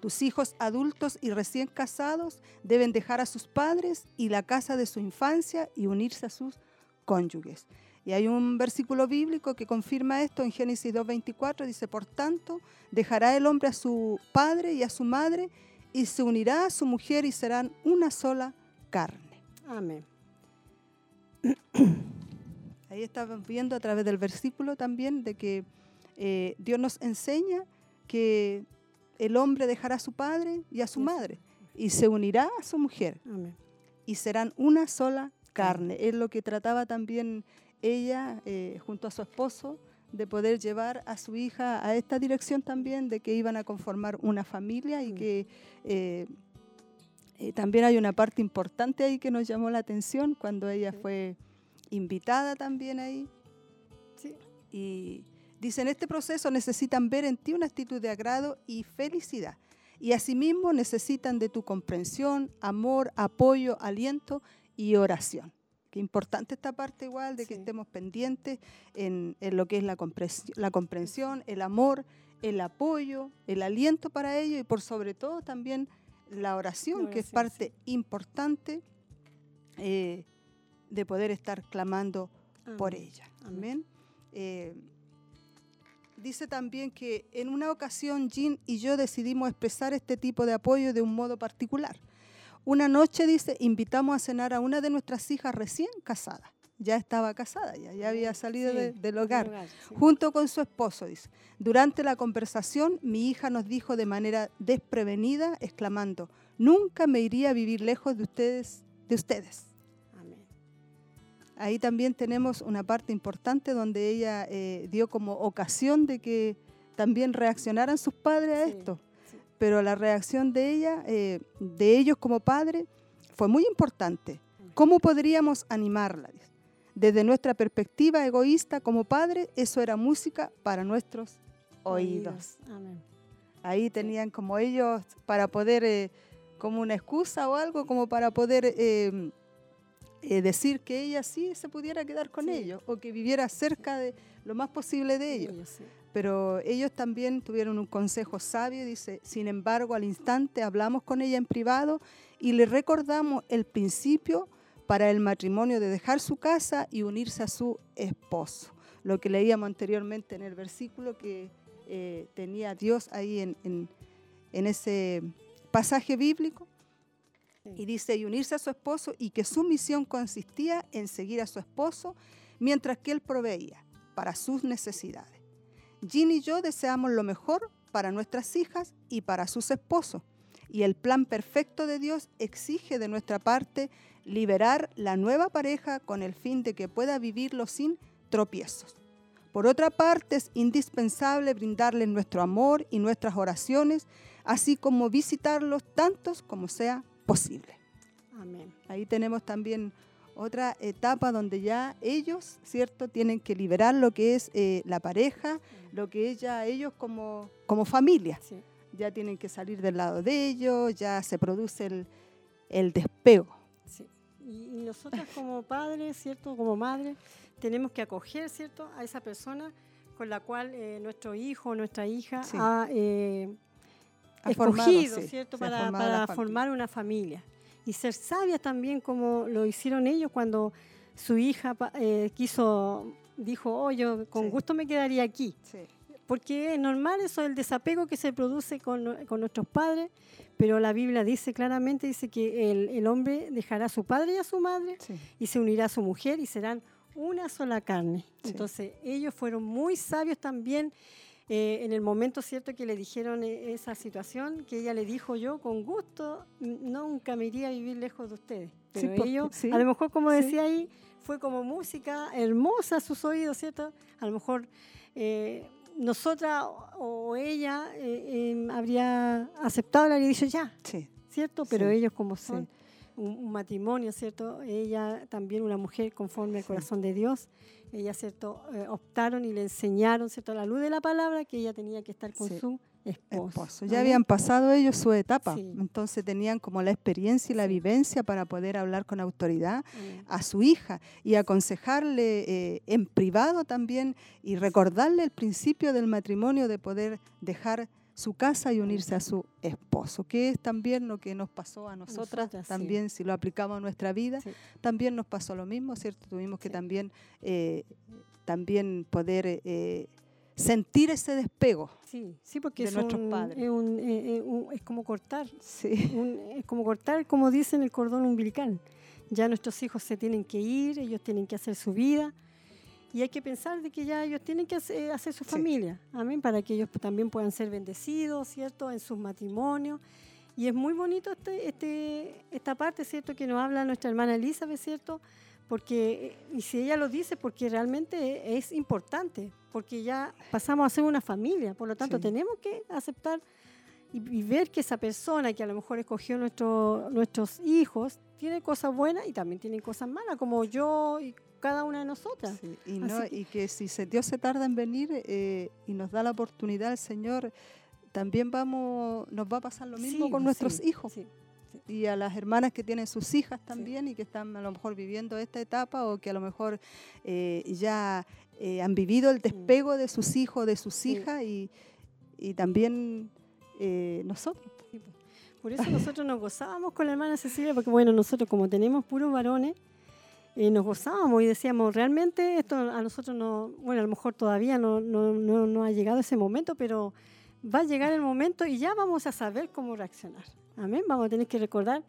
Tus hijos adultos y recién casados deben dejar a sus padres y la casa de su infancia y unirse a sus cónyuges. Y hay un versículo bíblico que confirma esto en Génesis 2.24, dice, por tanto, dejará el hombre a su padre y a su madre y se unirá a su mujer y serán una sola carne. Amén. Ahí estamos viendo a través del versículo también de que eh, Dios nos enseña que el hombre dejará a su padre y a su madre y se unirá a su mujer y serán una sola carne. Es lo que trataba también ella eh, junto a su esposo de poder llevar a su hija a esta dirección también, de que iban a conformar una familia y que eh, también hay una parte importante ahí que nos llamó la atención cuando ella fue invitada también ahí. Sí. Y dice, en este proceso necesitan ver en ti una actitud de agrado y felicidad. Y asimismo necesitan de tu comprensión, amor, apoyo, aliento y oración. Qué importante esta parte igual de que estemos pendientes en, lo que es la comprensión, la comprensión, el amor, el apoyo, el aliento para ello y por sobre todo también la oración, que es parte importante. Eh, de poder estar clamando por ella. Amén. Eh, dice también que en una ocasión Jean y yo decidimos expresar este tipo de apoyo de un modo particular. Una noche, dice, invitamos a cenar a una de nuestras hijas recién casada. Ya estaba casada, ya, ya había salido del hogar, junto con su esposo, dice. Durante la conversación, mi hija nos dijo de manera desprevenida, exclamando, nunca me iría a vivir lejos de ustedes, de ustedes ahí también tenemos una parte importante donde ella eh, dio como ocasión de que también reaccionaran sus padres a esto. Pero la reacción de ella, eh, de ellos como padres, fue muy importante. ¿Cómo podríamos animarla? Desde nuestra perspectiva egoísta como padre, eso era música para nuestros oídos. Ahí tenían como ellos para poder, eh, como una excusa o algo, como para poder eh, decir que ella sí se pudiera quedar con ellos o que viviera cerca de lo más posible de ellos. Pero ellos también tuvieron un consejo sabio, dice, sin embargo, al instante hablamos con ella en privado y le recordamos el principio para el matrimonio de dejar su casa y unirse a su esposo. Lo que leíamos anteriormente en el versículo que eh, tenía Dios ahí en, en ese pasaje bíblico. Y dice, y unirse a su esposo y que su misión consistía en seguir a su esposo mientras que él proveía para sus necesidades. Jean y yo deseamos lo mejor para nuestras hijas y para sus esposos. Y el plan perfecto de Dios exige de nuestra parte liberar la nueva pareja con el fin de que pueda vivirlo sin tropiezos. Por otra parte, es indispensable brindarles nuestro amor y nuestras oraciones, así como visitarlos tantos como sea posible. Amén. Ahí tenemos también otra etapa donde ya ellos, ¿cierto?, tienen que liberar lo que es eh, la pareja, lo que es ya ellos como, como familia. Ya tienen que salir del lado de ellos, ya se produce el, el despego. Sí. Y, nosotros como padres, ¿cierto?, como madres, tenemos que acoger, ¿cierto?, a esa persona con la cual eh, nuestro hijo o nuestra hija ha... Eh, escogido, ¿cierto? Para, formar una familia. Y ser sabias también como lo hicieron ellos cuando su hija eh, quiso, dijo, oh, yo con gusto me quedaría aquí. Porque es normal eso, el desapego que se produce con, nuestros padres, pero la Biblia dice claramente, dice que el, hombre dejará a su padre y a su madre y se unirá a su mujer y serán una sola carne. Entonces ellos fueron muy sabios también eh, en el momento cierto que le dijeron eh, esa situación, que ella le dijo yo, con gusto, nunca me iría a vivir lejos de ustedes. Pero ellos, a lo mejor como decía ahí, fue como música hermosa a sus oídos, ¿cierto? A lo mejor eh, nosotras o ella eh, em, habría aceptado, le habría dicho ya, ¿cierto? Pero ellos como son un, un matrimonio, ¿cierto? Ella también una mujer conforme al Sí. corazón de Dios. Ella, ¿cierto? Eh, optaron y le enseñaron, ¿cierto? A la luz de la palabra que ella tenía que estar con Sí. su esposo. esposo. Ya habían pasado ellos su etapa, Sí. entonces tenían como la experiencia y la Sí. vivencia para poder hablar con autoridad Amén. a su hija y aconsejarle eh, en privado también y recordarle el principio del matrimonio de poder dejar su casa y unirse a su esposo, que es también lo que nos pasó a nosotras, nosotras, sí. también si lo aplicamos a nuestra vida, Sí. también nos pasó lo mismo, ¿cierto? Tuvimos que Sí. también, eh, también poder eh, sentir ese despego. Sí, sí, porque de es, nuestros un- padres. es un- eh, eh, un- es como cortar, un- es como cortar, como dicen, el cordón umbilical. Ya nuestros hijos se tienen que ir, ellos tienen que hacer su vida y hay que pensar de que ya ellos tienen que hacer, hacer su Sí. familia, amén, para que ellos también puedan ser bendecidos, ¿cierto?, en sus matrimonios. Y es muy bonito este, este, esta parte, ¿cierto?, que nos habla nuestra hermana Elizabeth, ¿cierto?, porque, y si ella lo dice, porque realmente es importante, porque ya pasamos a ser una familia, por lo tanto Sí. tenemos que aceptar y, y ver que esa persona que a lo mejor escogió nuestro, nuestros hijos tiene cosas buenas y también tiene cosas malas, como yo y cada una de nosotras. Sí, y, no- que- y que si se, Dios se tarda en venir eh, y nos da la oportunidad el Señor, también vamos, nos va a pasar lo mismo Sí, con nuestros sí, hijos. Y a las hermanas que tienen sus hijas también y que están a lo mejor viviendo esta etapa o que a lo mejor eh, ya eh, han vivido el despego de sus hijos, de sus hijas y, y también eh, nosotros. Por eso nosotros nos gozábamos con la hermana Cecilia, porque bueno, nosotros como tenemos puros varones, eh, nos gozábamos y decíamos, realmente esto a nosotros no, bueno, a lo mejor todavía no, no, no, no ha llegado ese momento, pero va a llegar el momento y ya vamos a saber cómo reaccionar. Amén, vamos a tener que recordar.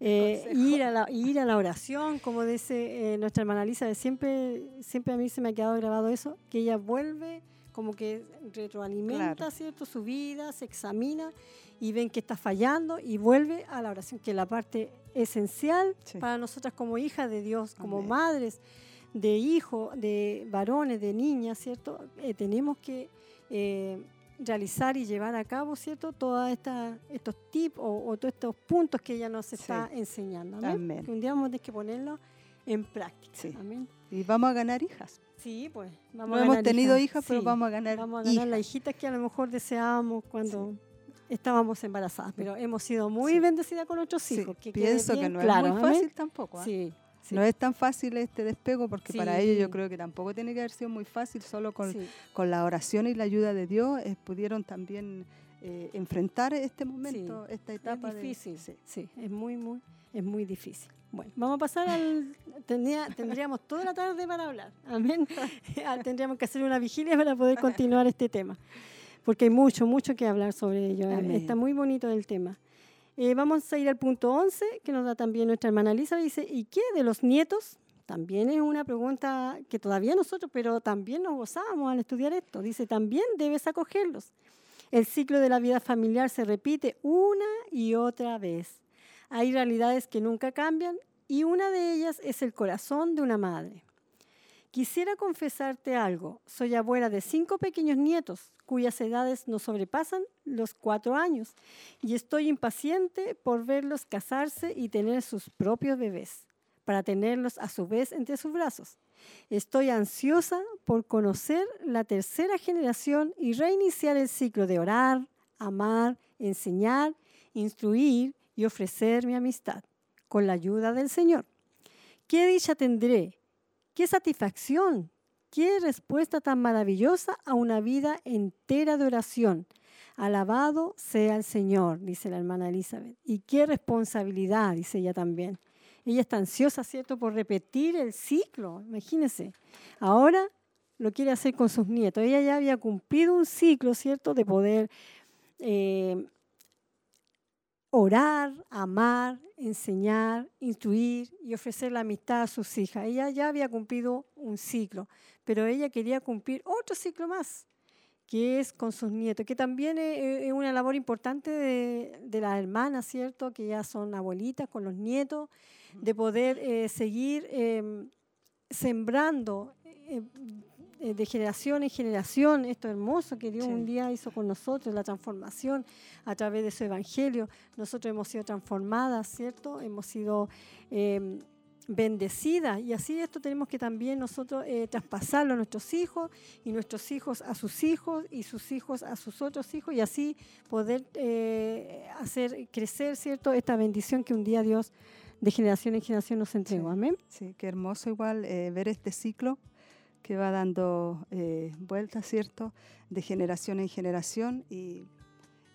eh, ir, a la, ir a la oración, como dice eh, nuestra hermana Lisa, siempre, siempre a mí se me ha quedado grabado eso, que ella vuelve, como que retroalimenta, Claro. ¿cierto? Su vida, se examina y ven que está fallando y vuelve a la oración, que es la parte esencial Sí. para nosotras como hijas de Dios, como Amén. madres de hijos, de varones, de niñas, ¿cierto? Eh, tenemos que eh, realizar y llevar a cabo, ¿cierto? Todos estos tips o, o todos estos puntos que ella nos Sí. está enseñando. Amén. Amén. Que un día vamos a tener que ponerlo en práctica. Sí. Amén. Y vamos a ganar hijas. Sí, pues. No hemos tenido hijas, pero vamos a ganar Vamos a ganar hijas. las hijitas que a lo mejor deseábamos cuando estábamos embarazadas, pero hemos sido muy Sí. bendecidas con nuestros Sí, hijos. que pienso que no claro, es muy fácil tampoco. ¿ah? Sí, sí, No es tan fácil este despego porque para ellos yo creo que tampoco tiene que haber sido muy fácil, solo con, con la oración y la ayuda de Dios eh, pudieron también eh, enfrentar este momento, esta etapa. es de- difícil, sí. sí, es muy, muy, es muy difícil. Bueno, vamos a pasar al... tenía- tendríamos toda la tarde para hablar, amén. Ah, tendríamos que hacer una vigilia para poder continuar este tema, porque hay mucho, mucho que hablar sobre ello. eh, Amén. Está muy bonito el tema. Eh, vamos a ir al punto 11, que nos da también nuestra hermana Lisa. Dice, ¿y qué de los nietos? También es una pregunta que todavía nosotros, pero también nos gozábamos al estudiar esto. Dice, también debes acogerlos. El ciclo de la vida familiar se repite una y otra vez. Hay realidades que nunca cambian y una de ellas es el corazón de una madre. Quisiera confesarte algo. Soy abuela de cinco pequeños nietos cuyas edades no sobrepasan los cuatro años y estoy impaciente por verlos casarse y tener sus propios bebés, para tenerlos a su vez entre sus brazos. Estoy ansiosa por conocer la tercera generación y reiniciar el ciclo de orar, amar, enseñar, instruir y ofrecer mi amistad con la ayuda del Señor. ¿Qué dicha tendré? ¿Qué satisfacción? ¿Qué respuesta tan maravillosa a una vida entera de oración? Alabado sea el Señor, dice la hermana Elizabeth. Y qué responsabilidad, dice ella también. Ella está ansiosa, ¿cierto?, por repetir el ciclo. Imagínense. Ahora lo quiere hacer con sus nietos. Ella ya había cumplido un ciclo, ¿cierto?, de poder eh, orar, amar, enseñar, instruir y ofrecer la amistad a sus hijas. Ella ya había cumplido un ciclo, pero ella quería cumplir otro ciclo más, que es con sus nietos, que también es, una labor importante de, de las hermanas, ¿cierto? Que ya son abuelitas con los nietos, de poder eh, seguir eh, sembrando eh, de generación en generación esto hermoso que Dios Sí. un día hizo con nosotros, la transformación a través de su evangelio. Nosotros hemos sido transformadas, ¿cierto? Hemos sido eh, bendecidas y así esto tenemos que también nosotros eh, traspasarlo a nuestros hijos y nuestros hijos a sus hijos y sus hijos a sus otros hijos y así poder eh, hacer crecer, ¿cierto? Esta bendición que un día Dios de generación en generación nos entregó. Sí. Amén. Sí, qué hermoso igual eh, ver este ciclo que va dando eh, vueltas, ¿cierto? De generación en generación. Y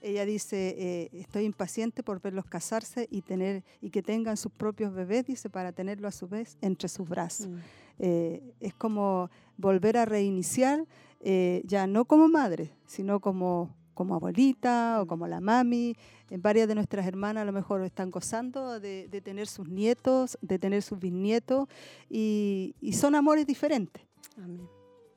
ella dice, eh, estoy impaciente por verlos casarse y, tener, y que tengan sus propios bebés, dice, para tenerlo a su vez entre sus brazos. Mm. Eh, es como volver a reiniciar, eh, ya no como madre, sino como, como abuelita o como la mami. Eh, varias de nuestras hermanas a lo mejor están gozando de, de tener sus nietos, de tener sus bisnietos, y, y son amores diferentes. Amén.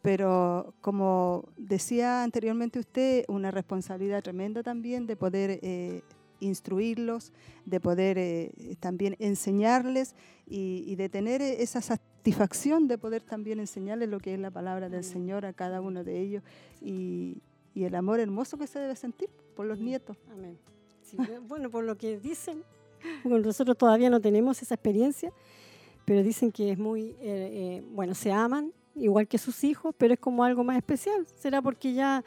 Pero como decía anteriormente usted, una responsabilidad tremenda también de poder eh, instruirlos, de poder eh, también enseñarles y, y de tener eh, esa satisfacción de poder también enseñarles lo que es la palabra del Amén. Señor a cada uno de ellos y, y el amor hermoso que se debe sentir por los nietos. Amén. Sí, bueno, por lo que dicen, bueno, nosotros todavía no tenemos esa experiencia, pero dicen que es muy, eh, eh, bueno, se aman igual que sus hijos, pero es como algo más especial. ¿Será porque ya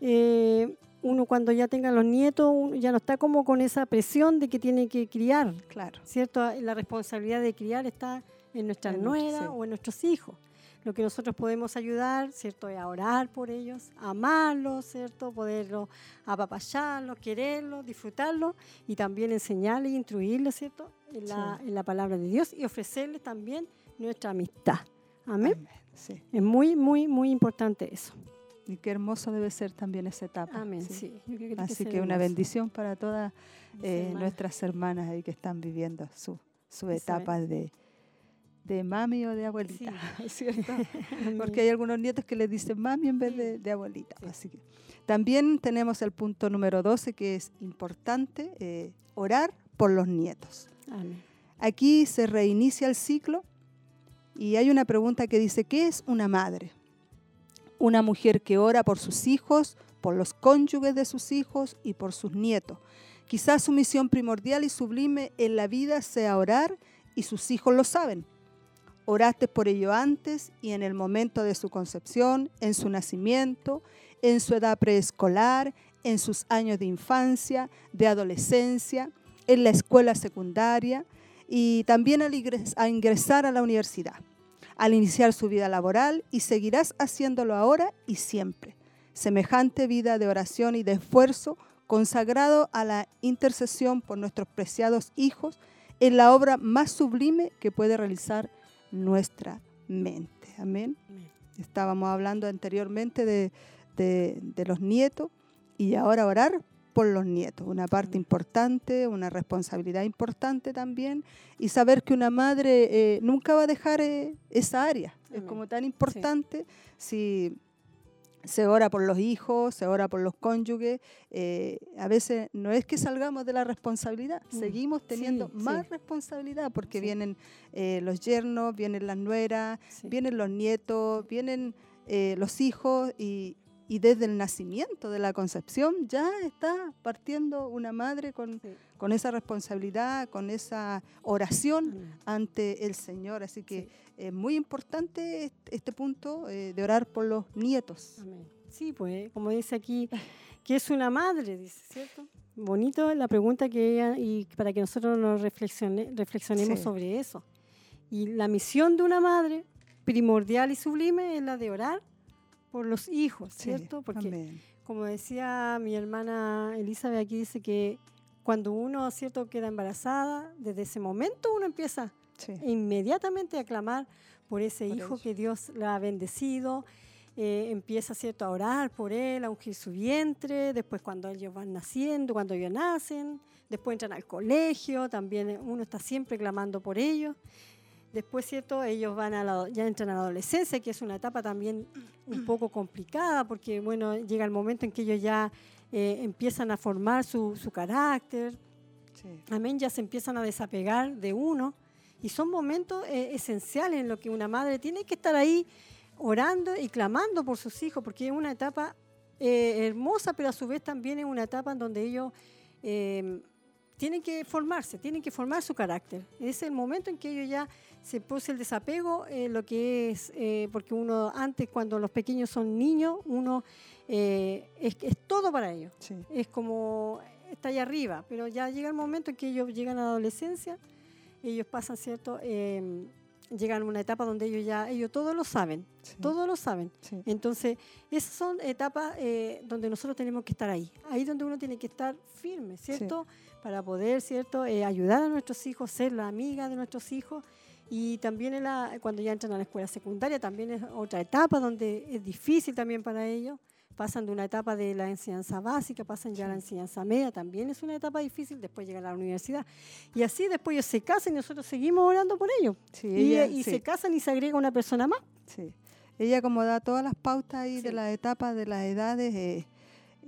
eh, uno cuando ya tenga los nietos uno ya no está como con esa presión de que tiene que criar, Claro. ¿cierto? La responsabilidad de criar está en nuestra En nuera nuestro- sí. o en nuestros hijos. Lo que nosotros podemos ayudar, ¿cierto? Es a orar por ellos, amarlos, ¿cierto? Poderlos apapacharlos, quererlos, disfrutarlos y también enseñarles e instruirles, ¿cierto? En la, en la palabra de Dios y ofrecerles también nuestra amistad. Amén. Amén. Sí. Es muy, muy, muy importante eso. Y qué hermoso debe ser también esa etapa. Amén. sí. Sí. Yo creo que Así ser que una bendición para todas eh, hermanas. nuestras hermanas ahí que están viviendo su, su etapa de, de mami o de abuelita, ¿cierto? Amén. Porque hay algunos nietos que les dicen mami en vez de, de abuelita. Sí. Así que también tenemos el punto número 12 que es importante, eh, orar por los nietos. Amén. Aquí se reinicia el ciclo y hay una pregunta que dice, ¿qué es una madre? Una mujer que ora por sus hijos, por los cónyuges de sus hijos y por sus nietos. Quizás su misión primordial y sublime en la vida sea orar y sus hijos lo saben. Oraste por ello antes y en el momento de su concepción, en su nacimiento, en su edad preescolar, en sus años de infancia, de adolescencia, en la escuela secundaria y también a ingresar a la universidad, al iniciar su vida laboral y seguirás haciéndolo ahora y siempre. Semejante vida de oración y de esfuerzo consagrado a la intercesión por nuestros preciados hijos es la obra más sublime que puede realizar nuestra mente. Amén. Amén. Estábamos hablando anteriormente de, de- de los nietos y ahora orar por los nietos, una parte Amén. importante, una responsabilidad importante también y saber que una madre eh, nunca va a dejar eh, esa área. Es Amén. como tan importante si se ora por los hijos, se ora por los cónyuges. eh, a veces no es que salgamos de la responsabilidad, Mm, seguimos teniendo sí, más sí. responsabilidad porque Sí. vienen eh, los yernos, vienen las nueras, vienen los nietos, vienen eh, los hijos y, y desde el nacimiento de la concepción ya está partiendo una madre con, Sí. con esa responsabilidad, con esa oración Amén. ante el Señor. Así que Sí. es muy importante este, este punto eh, de orar por los nietos. Amén. Sí, pues, como dice aquí, que es una madre, dice, ¿cierto? Bonito la pregunta que ella, y para que nosotros nos reflexione- reflexionemos Sí. sobre eso. Y la misión de una madre, primordial y sublime, es la de orar por los hijos, Sí, ¿cierto? Porque, como decía mi hermana Elizabeth, aquí dice que cuando uno, ¿cierto?, queda embarazada, desde ese momento uno empieza Sí, inmediatamente a clamar por ese Por hijo ellos. que Dios le ha bendecido, eh, empieza cierto a orar por él, a ungir su vientre, después cuando ellos van naciendo, cuando ellos nacen, después entran al colegio, también uno está siempre clamando por ellos. Después, ¿cierto? Ellos van a la- ya entran a la adolescencia, que es una etapa también un poco complicada, porque, bueno, llega el momento en que ellos ya eh, empiezan a formar su, su carácter, sí. Amén, ya se empiezan a desapegar de uno Y son momentos eh, esenciales en los que una madre tiene que estar ahí orando y clamando por sus hijos, porque es una etapa eh, hermosa, pero a su vez también es una etapa en donde ellos eh, tienen que formarse, tienen que formar su carácter. Es el momento en que ellos ya se pose el desapego, lo que es, porque uno antes cuando los pequeños son niños, uno es, es, todo para ellos. Es como está allá arriba, pero ya llega el momento en que ellos llegan a la adolescencia, ellos pasan, ¿cierto? Llegan a una etapa donde ellos ya, ellos todos lo saben, todos lo saben. Entonces, esas son etapas eh, donde nosotros tenemos que estar ahí, ahí donde uno tiene que estar firme, ¿cierto? Para poder, ¿cierto? Eh, ayudar a nuestros hijos, ser la amiga de nuestros hijos. Y también en la, cuando ya entran a la escuela secundaria, también es otra etapa donde es difícil también para ellos pasan de una etapa de la enseñanza básica, pasan ya a la enseñanza media, también es una etapa difícil, después llegan a la universidad. Y así después ellos se casan y nosotros seguimos orando por ellos. y, se casan y se agrega una persona más. Sí. Ella como da todas las pautas ahí de las etapas, de las edades, eh,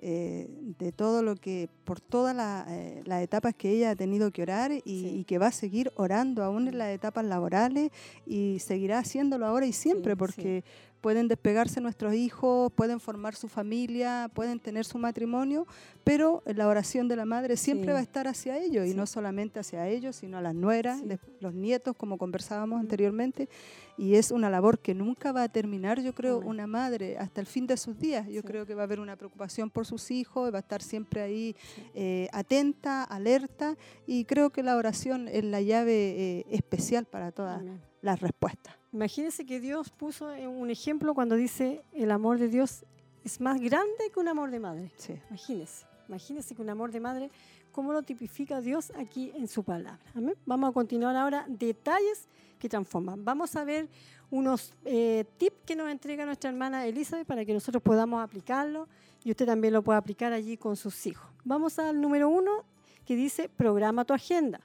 eh, de todo lo que, por todas eh, las etapas que ella ha tenido que orar y, que va a seguir orando aún en las etapas laborales y seguirá haciéndolo ahora y siempre, porque pueden despegarse nuestros hijos, pueden formar su familia, pueden tener su matrimonio, pero la oración de la madre siempre va a estar hacia ellos y no solamente hacia ellos, sino a las nueras, los nietos, como conversábamos anteriormente. Y es una labor que nunca va a terminar, yo creo, una madre hasta el fin de sus días. Yo creo que va a haber una preocupación por sus hijos, va a estar siempre ahí eh, atenta, alerta, y creo que la oración es la llave eh, especial para todas las respuestas. Imagínense que Dios puso un ejemplo cuando dice el amor de Dios es más grande que un amor de madre. Sí. Imagínense, imagínense que un amor de madre, ¿cómo lo tipifica Dios aquí en su palabra? Vamos a continuar ahora detalles que transforman. Vamos a ver unos eh, tips que nos entrega nuestra hermana Elizabeth para que nosotros podamos aplicarlo y usted también lo pueda aplicar allí con sus hijos. Vamos al número uno que dice programa tu agenda.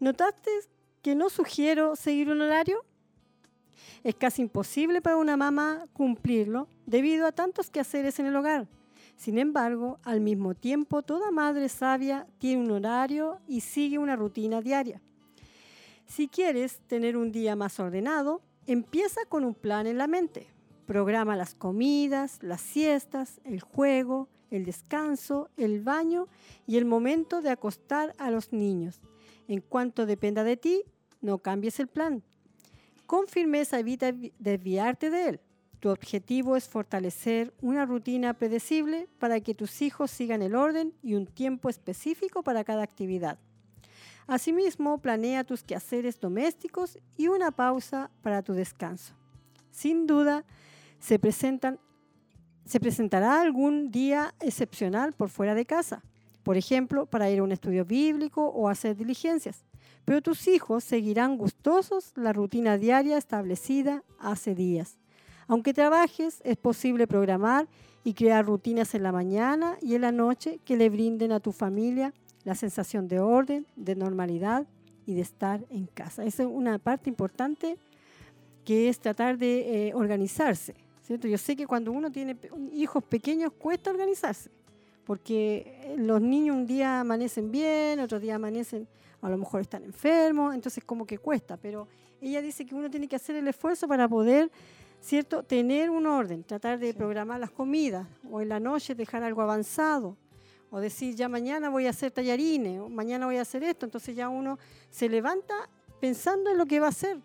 ¿Notaste que no sugiero seguir un horario? Es casi imposible para una mamá cumplirlo debido a tantos quehaceres en el hogar. Sin embargo, al mismo tiempo, toda madre sabia tiene un horario y sigue una rutina diaria. Si quieres tener un día más ordenado, empieza con un plan en la mente. Programa las comidas, las siestas, el juego, el descanso, el baño y el momento de acostar a los niños. En cuanto dependa de ti, no cambies el plan. Con firmeza evita desviarte de él. Tu objetivo es fortalecer una rutina predecible para que tus hijos sigan el orden y un tiempo específico para cada actividad. Asimismo, planea tus quehaceres domésticos y una pausa para tu descanso. Sin duda, se, se presentará algún día excepcional por fuera de casa, por ejemplo, para ir a un estudio bíblico o hacer diligencias pero tus hijos seguirán gustosos la rutina diaria establecida hace días. Aunque trabajes, es posible programar y crear rutinas en la mañana y en la noche que le brinden a tu familia la sensación de orden, de normalidad y de estar en casa. Esa es una parte importante que es tratar de eh, organizarse. ¿cierto? Yo sé que cuando uno tiene hijos pequeños cuesta organizarse, porque los niños un día amanecen bien, otro día amanecen a lo mejor están enfermos, entonces como que cuesta, pero ella dice que uno tiene que hacer el esfuerzo para poder, ¿cierto?, tener un orden, tratar de programar las comidas, o en la noche dejar algo avanzado, o decir, ya mañana voy a hacer tallarines, o mañana voy a hacer esto, entonces ya uno se levanta pensando en lo que va a hacer,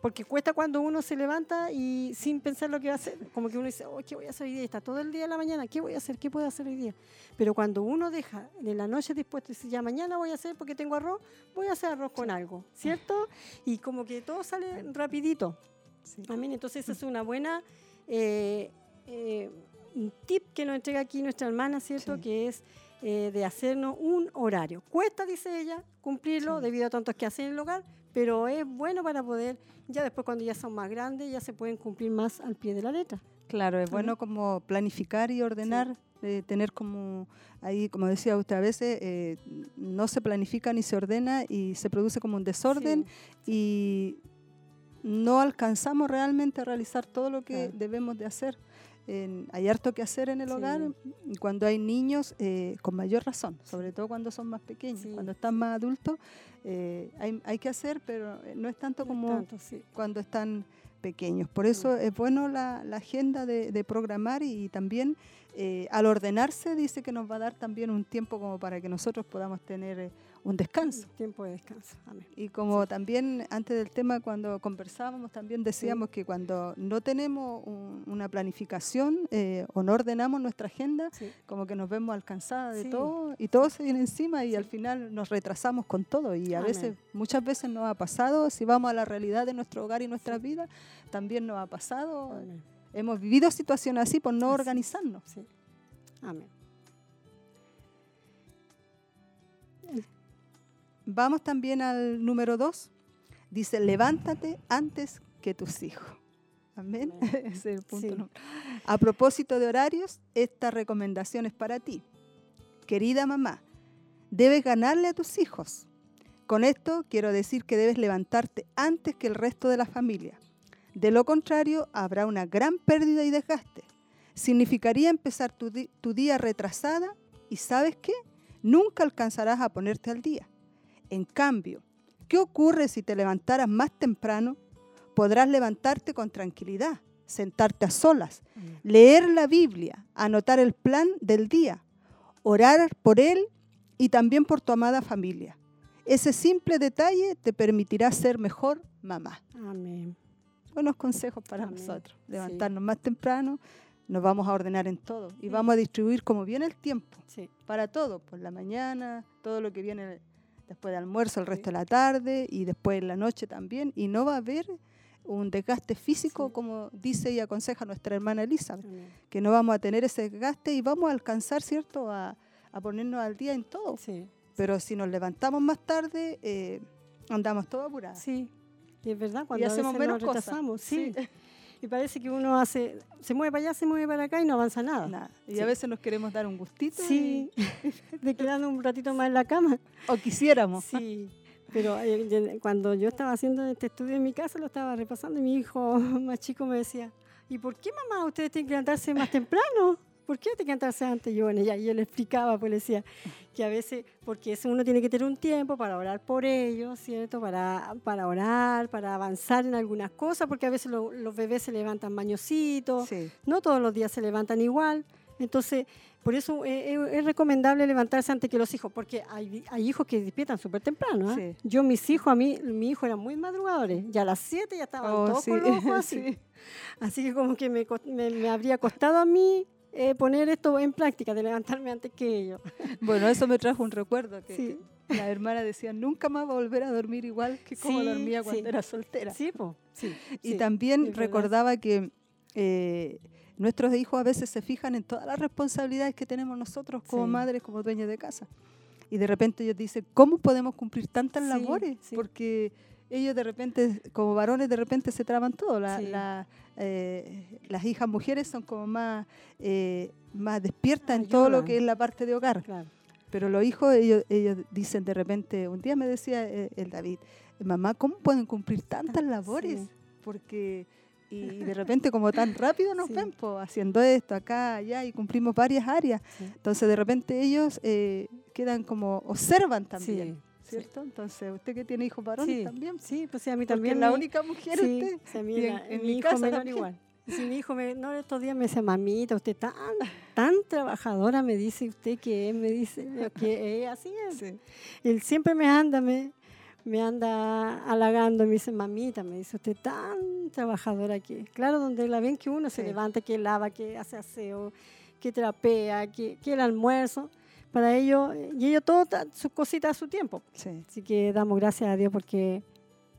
porque cuesta cuando uno se levanta y sin pensar lo que va a hacer. Como que uno dice, oh, ¿qué voy a hacer hoy día? Está todo el día de la mañana, ¿qué voy a hacer? ¿Qué puedo hacer hoy día? Pero cuando uno deja en la noche dispuesto y dice, ya mañana voy a hacer porque tengo arroz, voy a hacer arroz con algo, ¿cierto? Y como que todo sale rapidito. Sí. Entonces, esa es una buena eh, eh, tip que nos entrega aquí nuestra hermana, ¿cierto? Que es eh, de hacernos un horario. Cuesta, dice ella, cumplirlo debido a tantos que hacen en el hogar, pero es bueno para poder, ya después cuando ya son más grandes, ya se pueden cumplir más al pie de la letra. Claro, es bueno como planificar y ordenar, tener como, ahí como decía usted, a veces eh, no se planifica ni se ordena y se produce como un desorden y no alcanzamos realmente a realizar todo lo que debemos de hacer. En- hay harto que hacer en el Sí. hogar. Y cuando hay niños, eh, con mayor razón, sobre todo cuando son más pequeños. Sí. Cuando están más adultos, eh, hay, hay que hacer, pero eh, no es tanto No es como tanto, sí. cuando están pequeños. Por eso es bueno la, la agenda de, de programar y, también eh, al ordenarse dice que nos va a dar también un tiempo como para que nosotros podamos tener eh, un descanso. Tiempo de descanso. Amén. Y como también antes del tema cuando conversábamos, también decíamos que cuando no tenemos un- una planificación eh, o no ordenamos nuestra agenda, Sí. como que nos vemos alcanzadas de todo y todo se viene encima y al final nos retrasamos con todo y a Amén. veces, muchas veces nos ha pasado, si vamos a la realidad de nuestro hogar y nuestras vidas, también nos ha pasado, Amén. hemos vivido situaciones así por no organizarnos. Sí. Amén. Vamos también al número dos, dice, levántate antes que tus hijos. Amén. Amén. Ese es el punto Sí. A propósito de horarios, esta recomendación es para ti. Querida mamá, debes ganarle a tus hijos. Con esto quiero decir que debes levantarte antes que el resto de la familia. De lo contrario, habrá una gran pérdida y desgaste. Significaría empezar tu, tu día retrasada y ¿sabes qué? Nunca alcanzarás a ponerte al día. En cambio, ¿qué ocurre si te levantaras más temprano? Podrás levantarte con tranquilidad, sentarte a solas, Amén. leer la Biblia, anotar el plan del día, orar por él y también por tu amada familia. Ese simple detalle te permitirá ser mejor mamá. Amén. Buenos consejos para Amén. nosotros. Sí. Levantarnos más temprano, nos vamos a ordenar en todo y Sí. vamos a distribuir como viene el tiempo Sí. para todo, por la mañana, todo lo que viene después de almuerzo, el resto de la tarde y después en la noche también. Y no va a haber un desgaste físico, Sí. como dice y aconseja nuestra hermana Elizabeth, que no vamos a tener ese desgaste y vamos a alcanzar, ¿cierto?, a, a ponernos al día en todo. Sí. Pero si nos levantamos más tarde, eh, andamos todos apurados. Sí. Y es verdad, cuando y a hacemos veces menos nos cosas. sí. Y parece que uno hace, se mueve para allá, se mueve para acá y no avanza nada. Nada. Y Sí. a veces nos queremos dar un gustito Sí, de quedando un ratito más en la cama. y- o quisiéramos. Sí, pero eh, cuando yo estaba haciendo este estudio en mi casa, lo estaba repasando y mi hijo más chico me decía, ¿y por qué mamá ustedes tienen que levantarse más temprano? ¿Por qué que levantarse antes? Yo, bueno, ya yo le explicaba, pues le decía que a veces, porque eso uno tiene que tener un tiempo para orar por ellos, ¿cierto? Para, para orar, para avanzar en algunas cosas, porque a veces lo- los bebés se levantan mañositos, Sí. no todos los días se levantan igual. Entonces, por eso eh, eh, es recomendable levantarse antes que los hijos, porque hay, hay hijos que despiertan súper temprano. ¿ah? Sí. Yo, mis hijos, a mí, mi hijo eran muy madrugadores. Ya a las 7 ya estaban Oh, todos sí, con los ojos así. sí. Así que como que me, me, me habría costado a mí eh, poner esto en práctica, de levantarme antes que ellos. Bueno, eso me trajo un recuerdo que Sí. la hermana decía, nunca más va a volver a dormir igual que como Sí, dormía cuando sí. era soltera. Sí, po. Y también recordaba que eh, nuestros hijos a veces se fijan en todas las responsabilidades que tenemos nosotros como madres, como dueños de casa. Y de repente ellos dicen, ¿cómo podemos cumplir tantas labores? Porque ellos de repente, como varones, de repente se traban todo. La- la, eh, las hijas mujeres son como más, eh, más despiertas en todo lo que es la parte de hogar. Claro. Pero los hijos, ellos, ellos dicen de repente, un día me decía eh, el David, mamá, ¿cómo pueden cumplir tantas labores? Sí. Porque, y de repente como tan rápido nos Sí. ven, po, haciendo esto, acá, allá, y cumplimos varias áreas. Sí. Entonces de repente ellos eh, quedan como, observan también, Sí, ¿cierto? Entonces, usted que tiene hijos varones Sí, también, Sí, pues sí, a mí porque también. es la mi- única mujer Sí, usted. sí, a mí Y en- la- en mi hijo también. igual. Sí, mi hijo, me, no, estos días me dice, mamita, usted tan, tan trabajadora, me dice usted que es, me dice, que es, así es. Él siempre me anda, me, me anda halagando, me dice, mamita, me dice usted tan trabajadora que, claro, donde la ven que uno se levanta, que lava, que hace aseo, que trapea, que, que el almuerzo, para ellos, y ellos todo, sus cositas a su tiempo. Sí. Así que damos gracias a Dios porque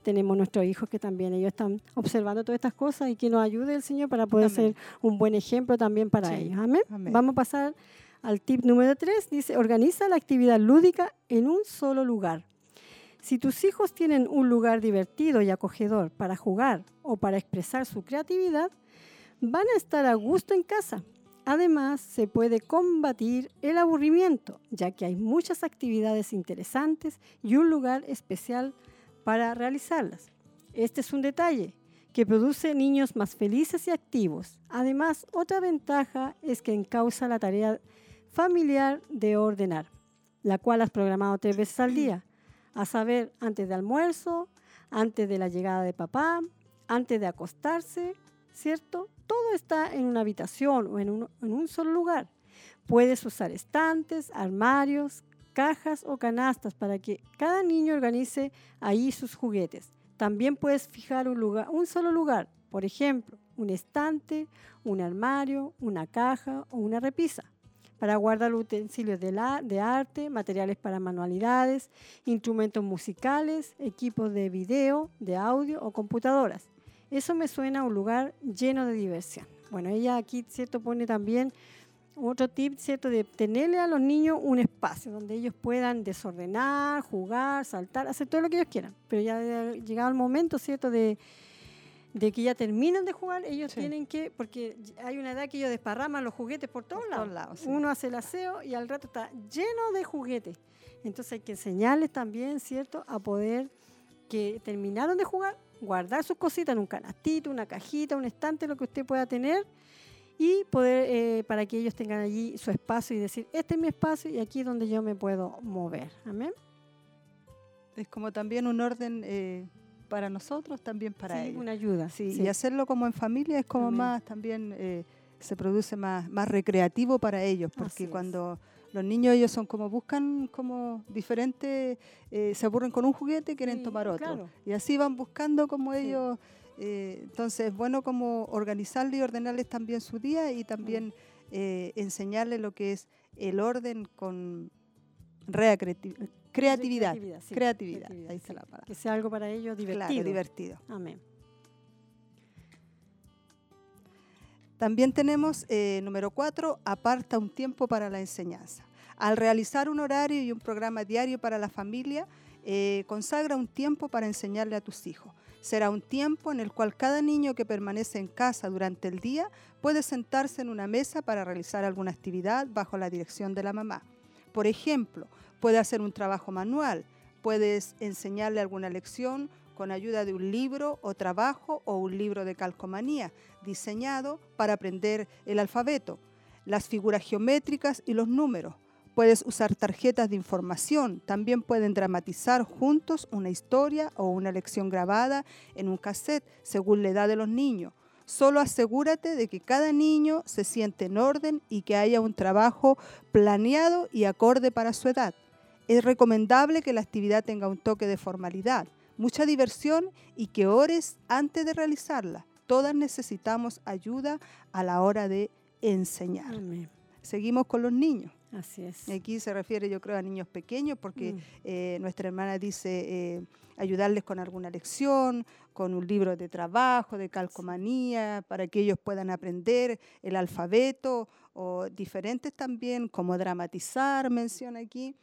tenemos nuestros hijos que también ellos están observando todas estas cosas y que nos ayude el Señor para poder Amén. ser un buen ejemplo también para Sí. ellos. Amén. Amén. Vamos a pasar al tip número 3. Dice, organiza la actividad lúdica en un solo lugar. Si tus hijos tienen un lugar divertido y acogedor para jugar o para expresar su creatividad, van a estar a gusto en casa. Además, se puede combatir el aburrimiento, ya que hay muchas actividades interesantes y un lugar especial para realizarlas. Este es un detalle que produce niños más felices y activos. Además, otra ventaja es que encausa la tarea familiar de ordenar, la cual has programado tres veces al día, a saber, antes de almuerzo, antes de la llegada de papá, antes de acostarse, ¿cierto? Todo está en una habitación o en un, solo lugar. Puedes usar estantes, armarios, cajas o canastas para que cada niño organice ahí sus juguetes. También puedes fijar un, lugar, solo lugar, por ejemplo, un estante, un armario, una caja o una repisa para guardar utensilios de arte, materiales para manualidades, instrumentos musicales, equipos de video, de audio o computadoras. Eso me suena a un lugar lleno de diversión. Bueno, ella aquí, ¿cierto? Pone también otro tip, ¿cierto? De tenerle a los niños un espacio donde ellos puedan desordenar, jugar, saltar, hacer todo lo que ellos quieran. Pero ya ha llegado el momento, ¿cierto? De, de que ya terminan de jugar, ellos tienen que, porque hay una edad que ellos desparraman los juguetes por todos lados. Uno hace el aseo y al rato está lleno de juguetes. Entonces hay que enseñarles también, ¿cierto?, a poder que terminaron de jugar, guardar sus cositas en un canastito, una cajita, un estante, lo que usted pueda tener, y poder, eh, para que ellos tengan allí su espacio y decir, este es mi espacio y aquí es donde yo me puedo mover. Amén. Es como también un orden eh, para nosotros, también para sí, una ayuda. Sí, y hacerlo como en familia es como más también eh, se produce más, más recreativo para ellos, porque cuando los niños ellos son como buscan como diferentes, eh, se aburren con un juguete y quieren tomar otro. Y así van buscando como ellos, eh, entonces es bueno como organizarles y ordenarles también su día y también enseñarles lo que es el orden con recreatividad Creatividad. Creatividad, Ahí está la palabra. Que sea algo para ellos divertido. divertido. Amén. También tenemos, eh, número cuatro, aparta un tiempo para la enseñanza. Al realizar un horario y un programa diario para la familia, eh, consagra un tiempo para enseñarle a tus hijos. Será un tiempo en el cual cada niño que permanece en casa durante el día puede sentarse en una mesa para realizar alguna actividad bajo la dirección de la mamá. Por ejemplo, Puede hacer un trabajo manual, puedes enseñarle alguna lección con ayuda de un libro o trabajo o un libro de calcomanía diseñado para aprender el alfabeto, las figuras geométricas y los números. Puedes usar tarjetas de información. También pueden dramatizar juntos una historia o una lección grabada en un cassette según la edad de los niños. Solo asegúrate de que cada niño se siente en orden y que haya un trabajo planeado y acorde para su edad. Es recomendable que la actividad tenga un toque de formalidad, mucha diversión y que ores antes de realizarla. Todas necesitamos ayuda a la hora de enseñar. Seguimos con los niños. Así es. Aquí se refiere, yo creo, a niños pequeños, porque mm. eh, nuestra hermana dice eh, ayudarles con alguna lección, con un libro de trabajo, de calcomanía, para que ellos puedan aprender el alfabeto o diferentes también, como dramatizar, menciona aquí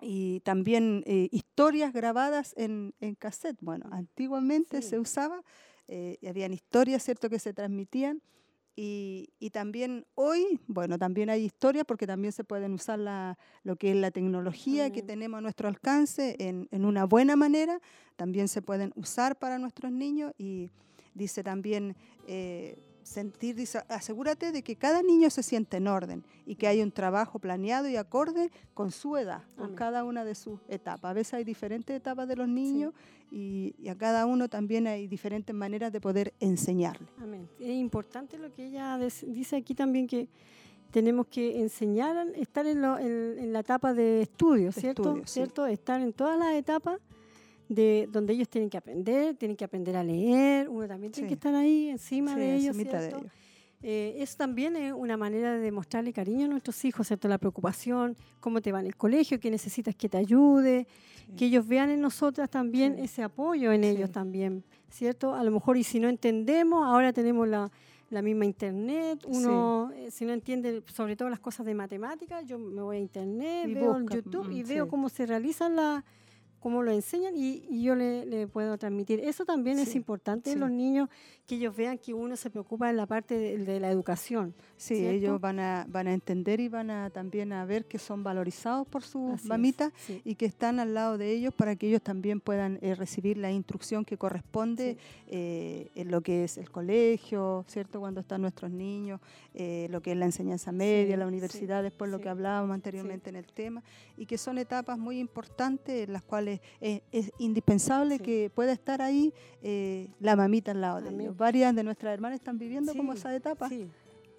y también eh, historias grabadas en, en, cassette. Bueno, antiguamente se usaba, eh, habían historias, ¿cierto?, que se transmitían. Y, y, también hoy, bueno, también hay historias porque también se pueden usar la, lo que es la tecnología que tenemos a nuestro alcance en, en, una buena manera. También se pueden usar para nuestros niños y dice también... Eh, sentir, asegúrate de que cada niño se siente en orden y que hay un trabajo planeado y acorde con su edad, con cada una de sus etapas. A veces hay diferentes etapas de los niños y, a cada uno también hay diferentes maneras de poder enseñarle. Amén. Es importante lo que ella dice aquí también que tenemos que enseñar, estar en, la etapa de estudio, ¿cierto? ¿cierto? Estar en todas las etapas de donde ellos tienen que aprender, tienen que aprender a leer, uno también tiene que estar ahí encima de ellos. ¿cierto? Eh, es también una manera de demostrarle cariño a nuestros hijos, ¿cierto? La preocupación, cómo te va en el colegio, qué necesitas que te ayude, que ellos vean en nosotras también ese apoyo en ellos también, ¿cierto? A lo mejor, y si no entendemos, ahora tenemos la, la misma internet, uno eh, si no entiende sobre todo las cosas de matemáticas, yo me voy a internet, veo en YouTube y veo cómo se realizan las cómo lo enseñan y, y yo le, le puedo transmitir. Eso también es importante en sí. los niños, que ellos vean que uno se preocupa en la parte de, de la educación. Sí, ¿cierto? ellos van a, van a entender y van a también a ver que son valorizados por sus mamitas sí. y que están al lado de ellos para que ellos también puedan eh, recibir la instrucción que corresponde eh, en lo que es el colegio, ¿cierto? Cuando están nuestros niños, eh, lo que es la enseñanza media, Sí, la universidad, después lo que hablábamos anteriormente en el tema, y que son etapas muy importantes en las cuales es, es indispensable que pueda estar ahí la mamita al lado de ellos. Varias de nuestras hermanas están viviendo como esa etapa. Sí.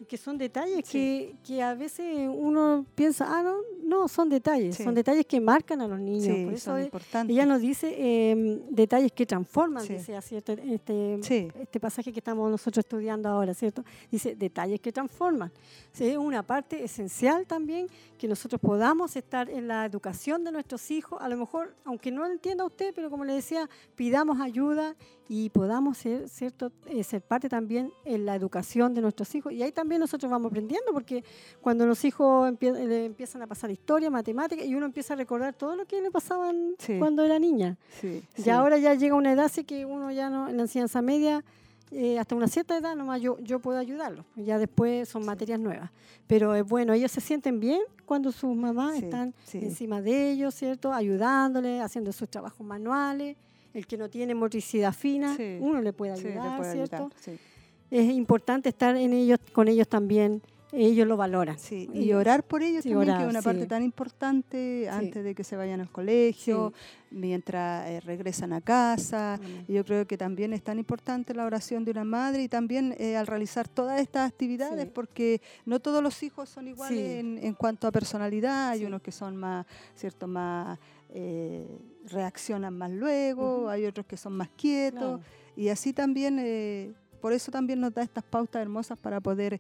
Que son detalles Sí. que, que a veces uno piensa, ah, no, no, son detalles, Sí. son detalles que marcan a los niños. Sí, Por eso son es- ella nos dice eh, detalles que transforman, Sí. dice, ¿cierto? Este, este pasaje que estamos nosotros estudiando ahora, ¿cierto? Dice detalles que transforman. Es una parte esencial también que nosotros podamos estar en la educación de nuestros hijos. A lo mejor, aunque no lo entienda usted, pero como le decía, pidamos ayuda y podamos ser, ¿cierto? Eh, ser parte también en la educación de nuestros hijos. Y ahí también nosotros vamos aprendiendo, porque cuando los hijos empie- empiezan a pasar historia, matemáticas, y uno empieza a recordar todo lo que le pasaban Sí. cuando era niña. Sí, Y sí. ahora ya llega una edad así que uno ya no, en la enseñanza media, eh, hasta una cierta edad nomás yo, yo puedo ayudarlos. Ya después son materias nuevas. Pero es bueno, ellos se sienten bien cuando sus mamás están encima de ellos, ¿cierto? Ayudándoles, haciendo sus trabajos manuales. El que no tiene motricidad fina, uno le puede Sí, le ayudar, puede ¿cierto? ayudar. Es importante estar en ellos, con ellos también. Ellos lo valoran. Sí, Y- orar por ellos sí, también, que es una sí. parte tan importante antes de que se vayan al colegio, mientras eh, regresan a casa. Yo creo que también es tan importante la oración de una madre y también eh, al realizar todas estas actividades, porque no todos los hijos son iguales en, en cuanto a personalidad. Hay unos que son más, cierto, más eh, reaccionan más luego, hay otros que son más quietos. Claro. Y así también, por eso también nos da estas pautas hermosas para poder,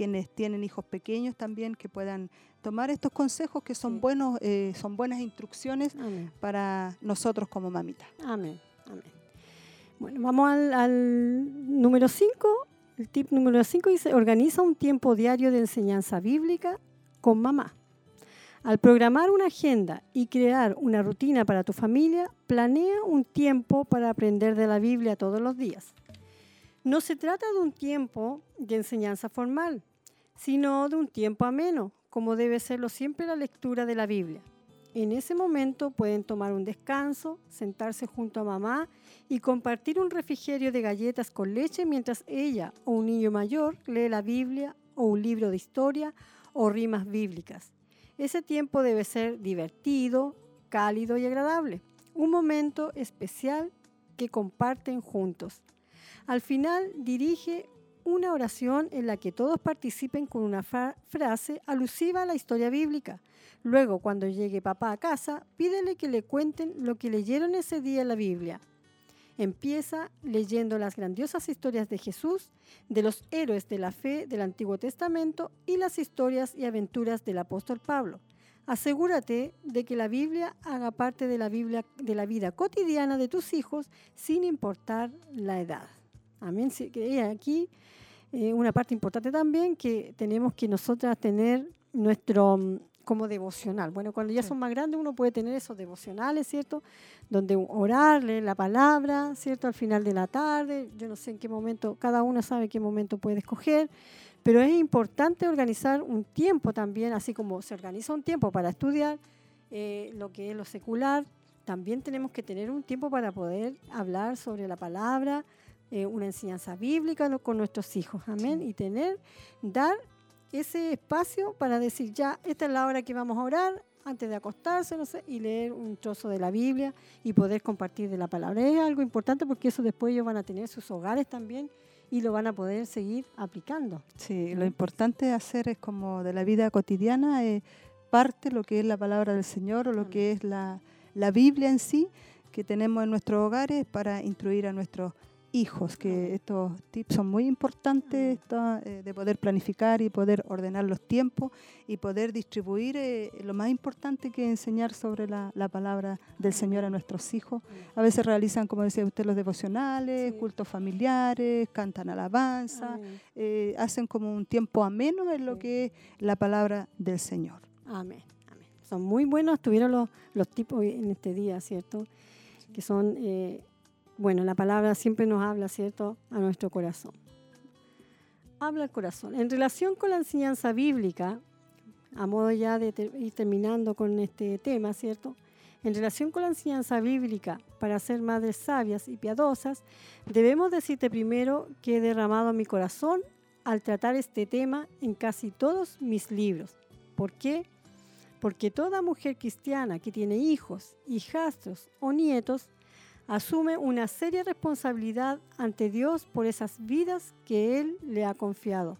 quienes tienen hijos pequeños también, que puedan tomar estos consejos que son Sí. buenos, eh, son buenas instrucciones Amén. para nosotros como mamitas. Amén, amén. Bueno, vamos al, al número 5. El tip número 5 dice, organiza un tiempo diario de enseñanza bíblica con mamá. Al programar una agenda y crear una rutina para tu familia, planea un tiempo para aprender de la Biblia todos los días. No se trata de un tiempo de enseñanza formal, sino de un tiempo ameno, como debe serlo siempre la lectura de la Biblia. En ese momento pueden tomar un descanso, sentarse junto a mamá y compartir un refrigerio de galletas con leche mientras ella o un niño mayor lee la Biblia o un libro de historia o rimas bíblicas. Ese tiempo debe ser divertido, cálido y agradable. Un momento especial que comparten juntos. Al final dirige una oración en la que todos participen con una fra- frase alusiva a la historia bíblica. Luego, cuando llegue papá a casa, pídele que le cuenten lo que leyeron ese día en la Biblia. Empieza leyendo las grandiosas historias de Jesús, de los héroes de la fe del Antiguo Testamento y las historias y aventuras del apóstol Pablo. Asegúrate de que la Biblia haga parte de la, Biblia, de la vida cotidiana de tus hijos sin importar la edad. Que hay aquí eh, una parte importante también que tenemos que nosotras tener nuestro mm, como devocional. Bueno, cuando ya son más grandes uno puede tener esos devocionales, ¿cierto? Donde orar, leer la palabra, ¿cierto? Al final de la tarde, yo no sé en qué momento, cada uno sabe qué momento puede escoger, pero es importante organizar un tiempo también, así como se organiza un tiempo para estudiar eh, lo que es lo secular, también tenemos que tener un tiempo para poder hablar sobre la palabra, eh, una enseñanza bíblica con nuestros hijos, amén, y tener, dar ese espacio para decir, ya, esta es la hora que vamos a orar antes de acostarse, no sé, y leer un trozo de la Biblia y poder compartir de la palabra. Es algo importante porque eso después ellos van a tener sus hogares también y lo van a poder seguir aplicando. Sí, lo importante de hacer es como de la vida cotidiana, eh, parte lo que es la palabra del Señor o lo Amén. que es la, la Biblia en sí que tenemos en nuestros hogares para instruir a nuestros hijos, que estos tips son muy importantes eh, de poder planificar y poder ordenar los tiempos y poder distribuir eh, lo más importante que enseñar sobre la, la palabra del Señor a nuestros hijos. A veces realizan, como decía usted, los devocionales, Sí. cultos familiares, cantan alabanza, eh, hacen como un tiempo ameno en lo que es la palabra del Señor. Amén. Amén. son muy buenos. Estuvieron los, los tipos en este día, ¿cierto? Que son, bueno, la palabra siempre nos habla, ¿cierto? A nuestro corazón. Habla el corazón. En relación con la enseñanza bíblica, a modo ya de ir terminando con este tema, ¿cierto? En relación con la enseñanza bíblica para ser madres sabias y piadosas, debemos decirte primero que he derramado mi corazón al tratar este tema en casi todos mis libros. ¿Por qué? Porque toda mujer cristiana que tiene hijos, hijastros o nietos asume una seria responsabilidad ante Dios por esas vidas que Él le ha confiado.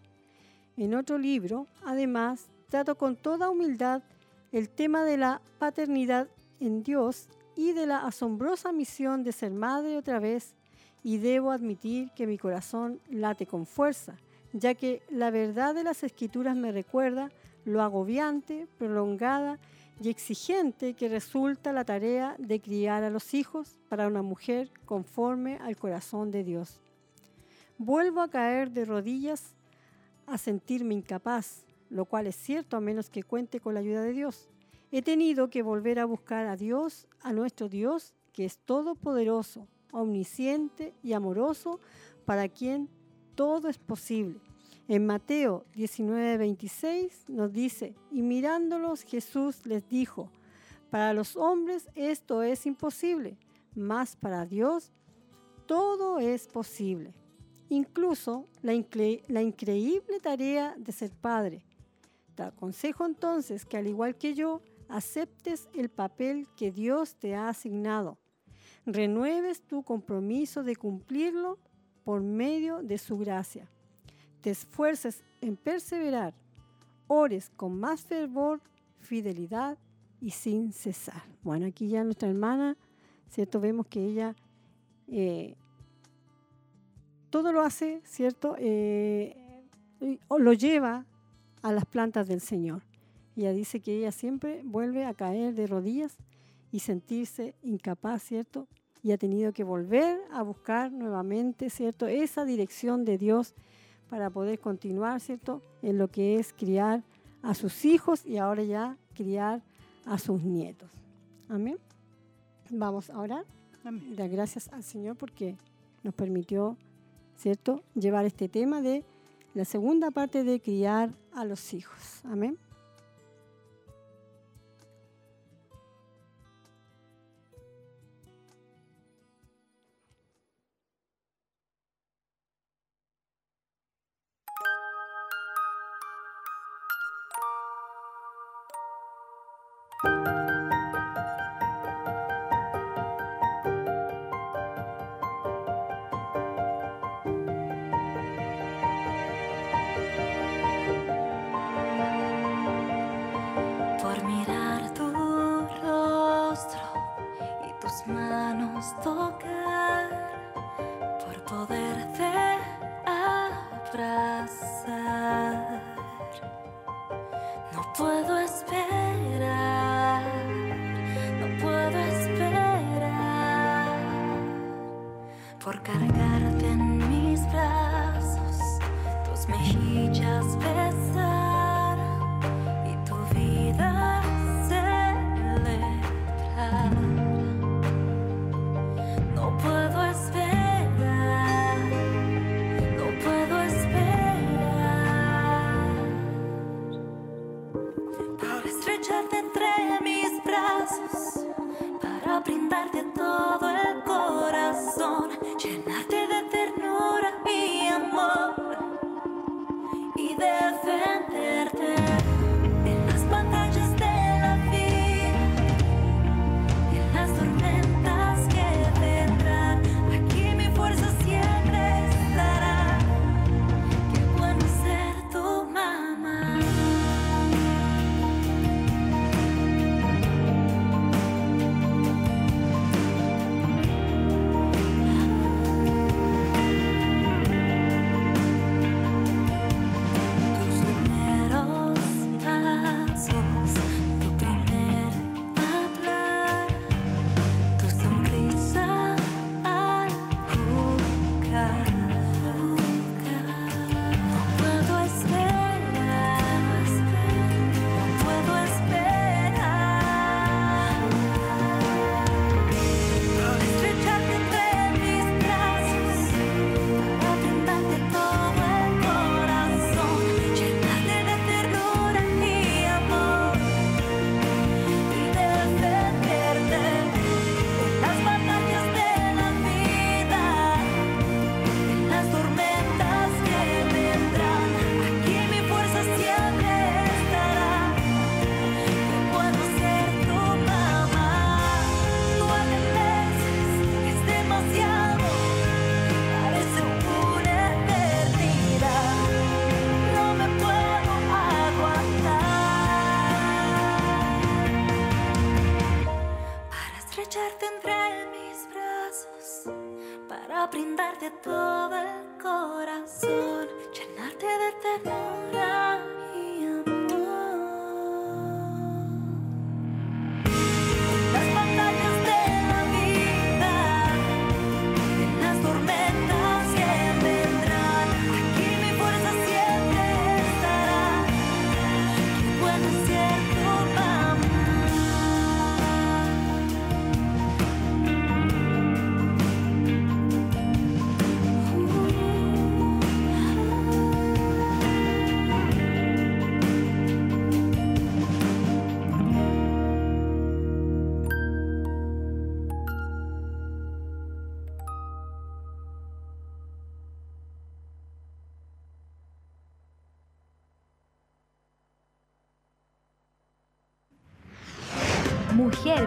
En otro libro, además, trato con toda humildad el tema de la paternidad en Dios y de la asombrosa misión de ser madre otra vez, y debo admitir que mi corazón late con fuerza, ya que la verdad de las escrituras me recuerda lo agobiante, prolongada y exigente que resulta la tarea de criar a los hijos para una mujer conforme al corazón de Dios. Vuelvo a caer de rodillas a sentirme incapaz, lo cual es cierto a menos que cuente con la ayuda de Dios. He tenido que volver a buscar a Dios, a nuestro Dios, que es todopoderoso, omnisciente y amoroso, para quien todo es posible. En Mateo 19, 26 nos dice, y mirándolos Jesús les dijo, para los hombres esto es imposible, mas para Dios todo es posible. Incluso la, la increíble tarea de ser padre. Te aconsejo entonces que al igual que yo, aceptes el papel que Dios te ha asignado. Renueves tu compromiso de cumplirlo por medio de su gracia te esfuerces en perseverar, ores con más fervor, fidelidad y sin cesar. Bueno, aquí ya nuestra hermana, ¿cierto? Vemos que ella eh, todo lo hace, ¿cierto? Eh, lo lleva a las plantas del Señor. Ella dice que ella siempre vuelve a caer de rodillas y sentirse incapaz, ¿cierto? Y ha tenido que volver a buscar nuevamente, ¿cierto? Esa dirección de Dios para poder continuar, ¿cierto?, en lo que es criar a sus hijos y ahora ya criar a sus nietos. Amén. Vamos a orar. Dar gracias al Señor porque nos permitió, ¿cierto?, llevar este tema de la segunda parte de criar a los hijos. Amén. Imagine.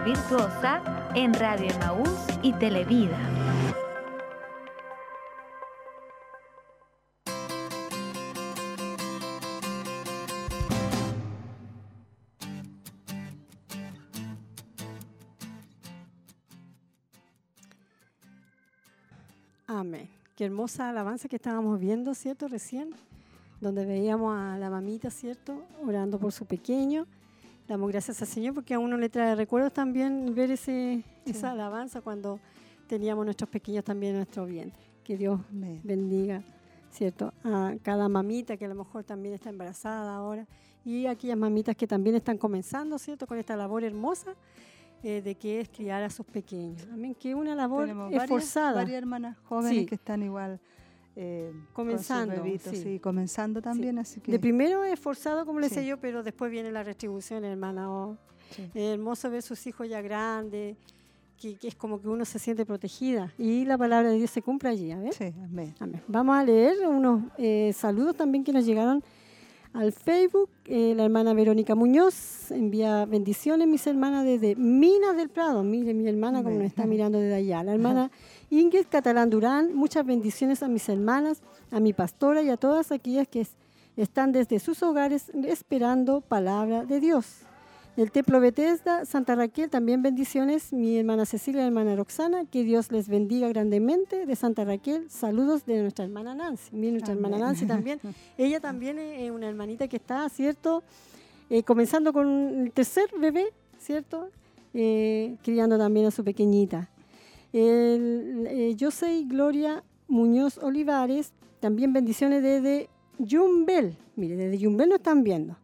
Virtuosa en Radio Emaús y Televida. Amén. Qué hermosa alabanza que estábamos viendo, ¿cierto? Recién, donde veíamos a la mamita, ¿cierto? Orando por su pequeño. Damos gracias al Señor porque a uno le trae recuerdos también ver ese, esa alabanza cuando teníamos nuestros pequeños también en nuestro vientre. Que Dios Amén. bendiga, ¿cierto? A cada mamita que a lo mejor también está embarazada ahora y aquellas mamitas que también están comenzando, ¿cierto? Con esta labor hermosa eh, de que es criar a sus pequeños. Amén. Que una labor Tenemos varias, esforzada. varias hermanas jóvenes Sí. que están igual eh, Comenzando, con sus bebitos, sí. sí, comenzando también, así que De primero es forzado, como le decía Sí. yo, pero después viene la retribución, hermana. Oh, hermoso ver sus hijos ya grandes, que, que es como que uno se siente protegida. Y la palabra de Dios se cumple allí, a ver. Amén. Amén. Vamos a leer unos eh, saludos también que nos llegaron al Facebook. Eh, la hermana Verónica Muñoz envía bendiciones, mis hermanas, desde Minas del Prado. Mire, mi hermana como nos está mirando desde allá. La hermana Ingrid Catalán Durán, muchas bendiciones a mis hermanas, a mi pastora y a todas aquellas que es- están desde sus hogares esperando palabra de Dios. Del Templo Bethesda, Santa Raquel, también bendiciones. Mi hermana Cecilia y hermana Roxana, que Dios les bendiga grandemente. De Santa Raquel, saludos de nuestra hermana Nancy. Mira, nuestra hermana. Nancy también. Ella también es una hermanita que está, ¿cierto? Eh, comenzando con el tercer bebé, ¿cierto? Eh, criando también a su pequeñita. Eh, yo soy Gloria Muñoz Olivares, también bendiciones desde Yumbel. Mire, desde Yumbel nos están viendo.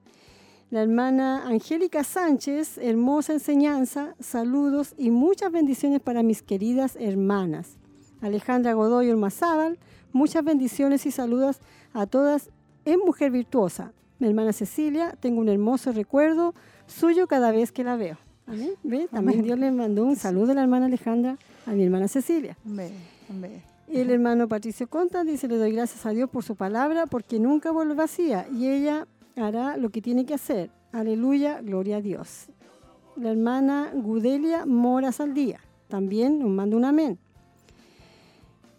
La hermana Angélica Sánchez, hermosa enseñanza, saludos y muchas bendiciones para mis queridas hermanas. Alejandra Godoy Ormazábal, muchas bendiciones y saludos a todas en Mujer Virtuosa. Mi hermana Cecilia, tengo un hermoso recuerdo suyo cada vez que la veo. Amén. ¿Ve? También Amén. Dios le mandó un saludo a la hermana Alejandra, a mi hermana Cecilia. Amén. Amén. El hermano Patricio Conta dice, le doy gracias a Dios por su palabra, porque nunca vuelve vacía y ella hará lo que tiene que hacer. Aleluya, gloria a Dios. La hermana Gudelia Mora Saldía también nos manda un amén.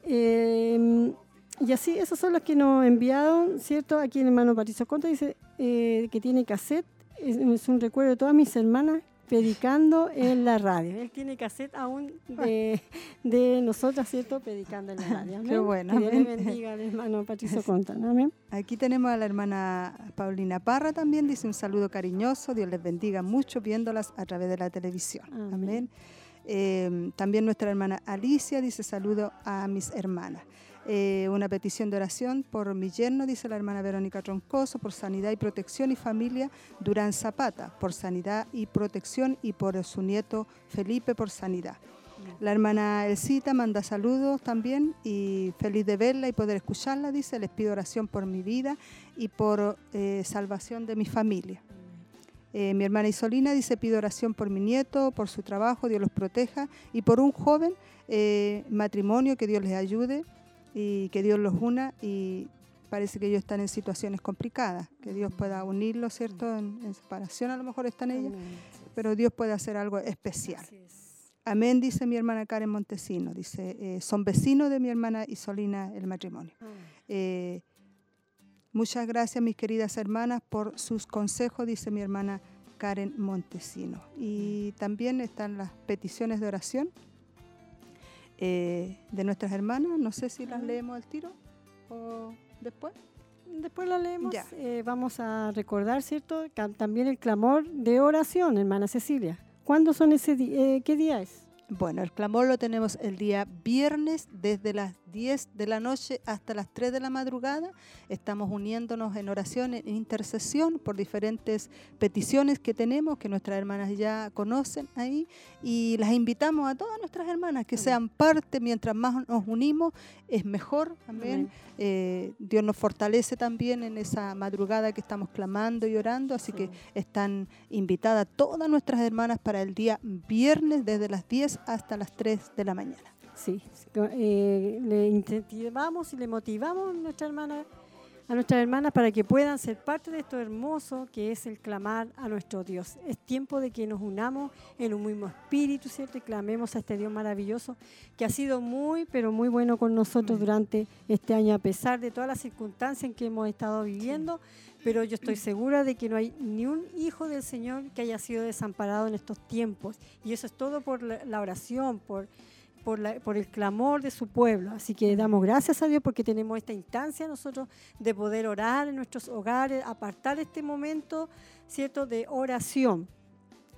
Eh, y así, esos son los que nos enviaron, ¿cierto? Aquí el hermano Patricio Conta dice eh, que tiene cassette, es, es un recuerdo de todas mis hermanas predicando en la radio. Él tiene cassette aún de, de nosotras, ¿cierto? Predicando en la radio. Qué Amén. bueno, Que Dios le bendiga al hermano Patricio Conta. Amén. Aquí tenemos a la hermana Paulina Parra también, dice un saludo cariñoso, Dios les bendiga mucho viéndolas a través de la televisión. Amén. Amén. Eh, también nuestra hermana Alicia dice saludo a mis hermanas. Eh, una petición de oración por mi yerno, dice la hermana Verónica Troncoso, por sanidad y protección y familia Durán Zapata, por sanidad y protección y por su nieto Felipe por sanidad. La hermana Elcita manda saludos también y feliz de verla y poder escucharla, dice, les pido oración por mi vida y por eh, salvación de mi familia. Eh, mi hermana Isolina dice, pido oración por mi nieto, por su trabajo, Dios los proteja, y por un joven eh, matrimonio, que Dios les ayude y que Dios los una. Y parece que ellos están en situaciones complicadas, que Dios pueda unirlos, ¿cierto? En, en separación a lo mejor están ellos, pero Dios puede hacer algo especial. Amén, dice mi hermana Karen Montesino. Dice, eh, son vecinos de mi hermana Isolina el matrimonio. Amén. Eh, muchas gracias, mis queridas hermanas, por sus consejos, dice mi hermana Karen Montesino. Y también están las peticiones de oración eh, de nuestras hermanas. No sé si las leemos al tiro o después. Después la leemos. Ya. eh, vamos a recordar, ¿cierto? También el clamor de oración, hermana Cecilia. ¿Cuándo son ese día? ¿Qué día es? Bueno, el clamor lo tenemos el día viernes desde las 10 de la noche hasta las 3 de la madrugada. Estamos uniéndonos en oración, en intercesión por diferentes peticiones que tenemos, que nuestras hermanas ya conocen ahí. Y las invitamos a todas nuestras hermanas que sean parte, mientras más nos unimos, es mejor también. Eh, Dios nos fortalece también en esa madrugada que estamos clamando y orando, así Sí. que están invitadas todas nuestras hermanas para el día viernes desde las 10 hasta las 3 de la mañana. Sí, eh, le incentivamos y le motivamos a nuestra hermana, a nuestras hermanas para que puedan ser parte de esto hermoso que es el clamar a nuestro Dios. Es tiempo de que nos unamos en un mismo espíritu, ¿cierto? Y clamemos a este Dios maravilloso que ha sido muy, pero muy bueno con nosotros durante este año, a pesar de todas las circunstancias en que hemos estado viviendo. Pero yo estoy segura de que no hay ni un hijo del Señor que haya sido desamparado en estos tiempos. Y eso es todo por la, oración, por por el clamor de su pueblo. Así que damos gracias a Dios porque tenemos esta instancia nosotros de poder orar en nuestros hogares, apartar este momento, ¿cierto?, de oración.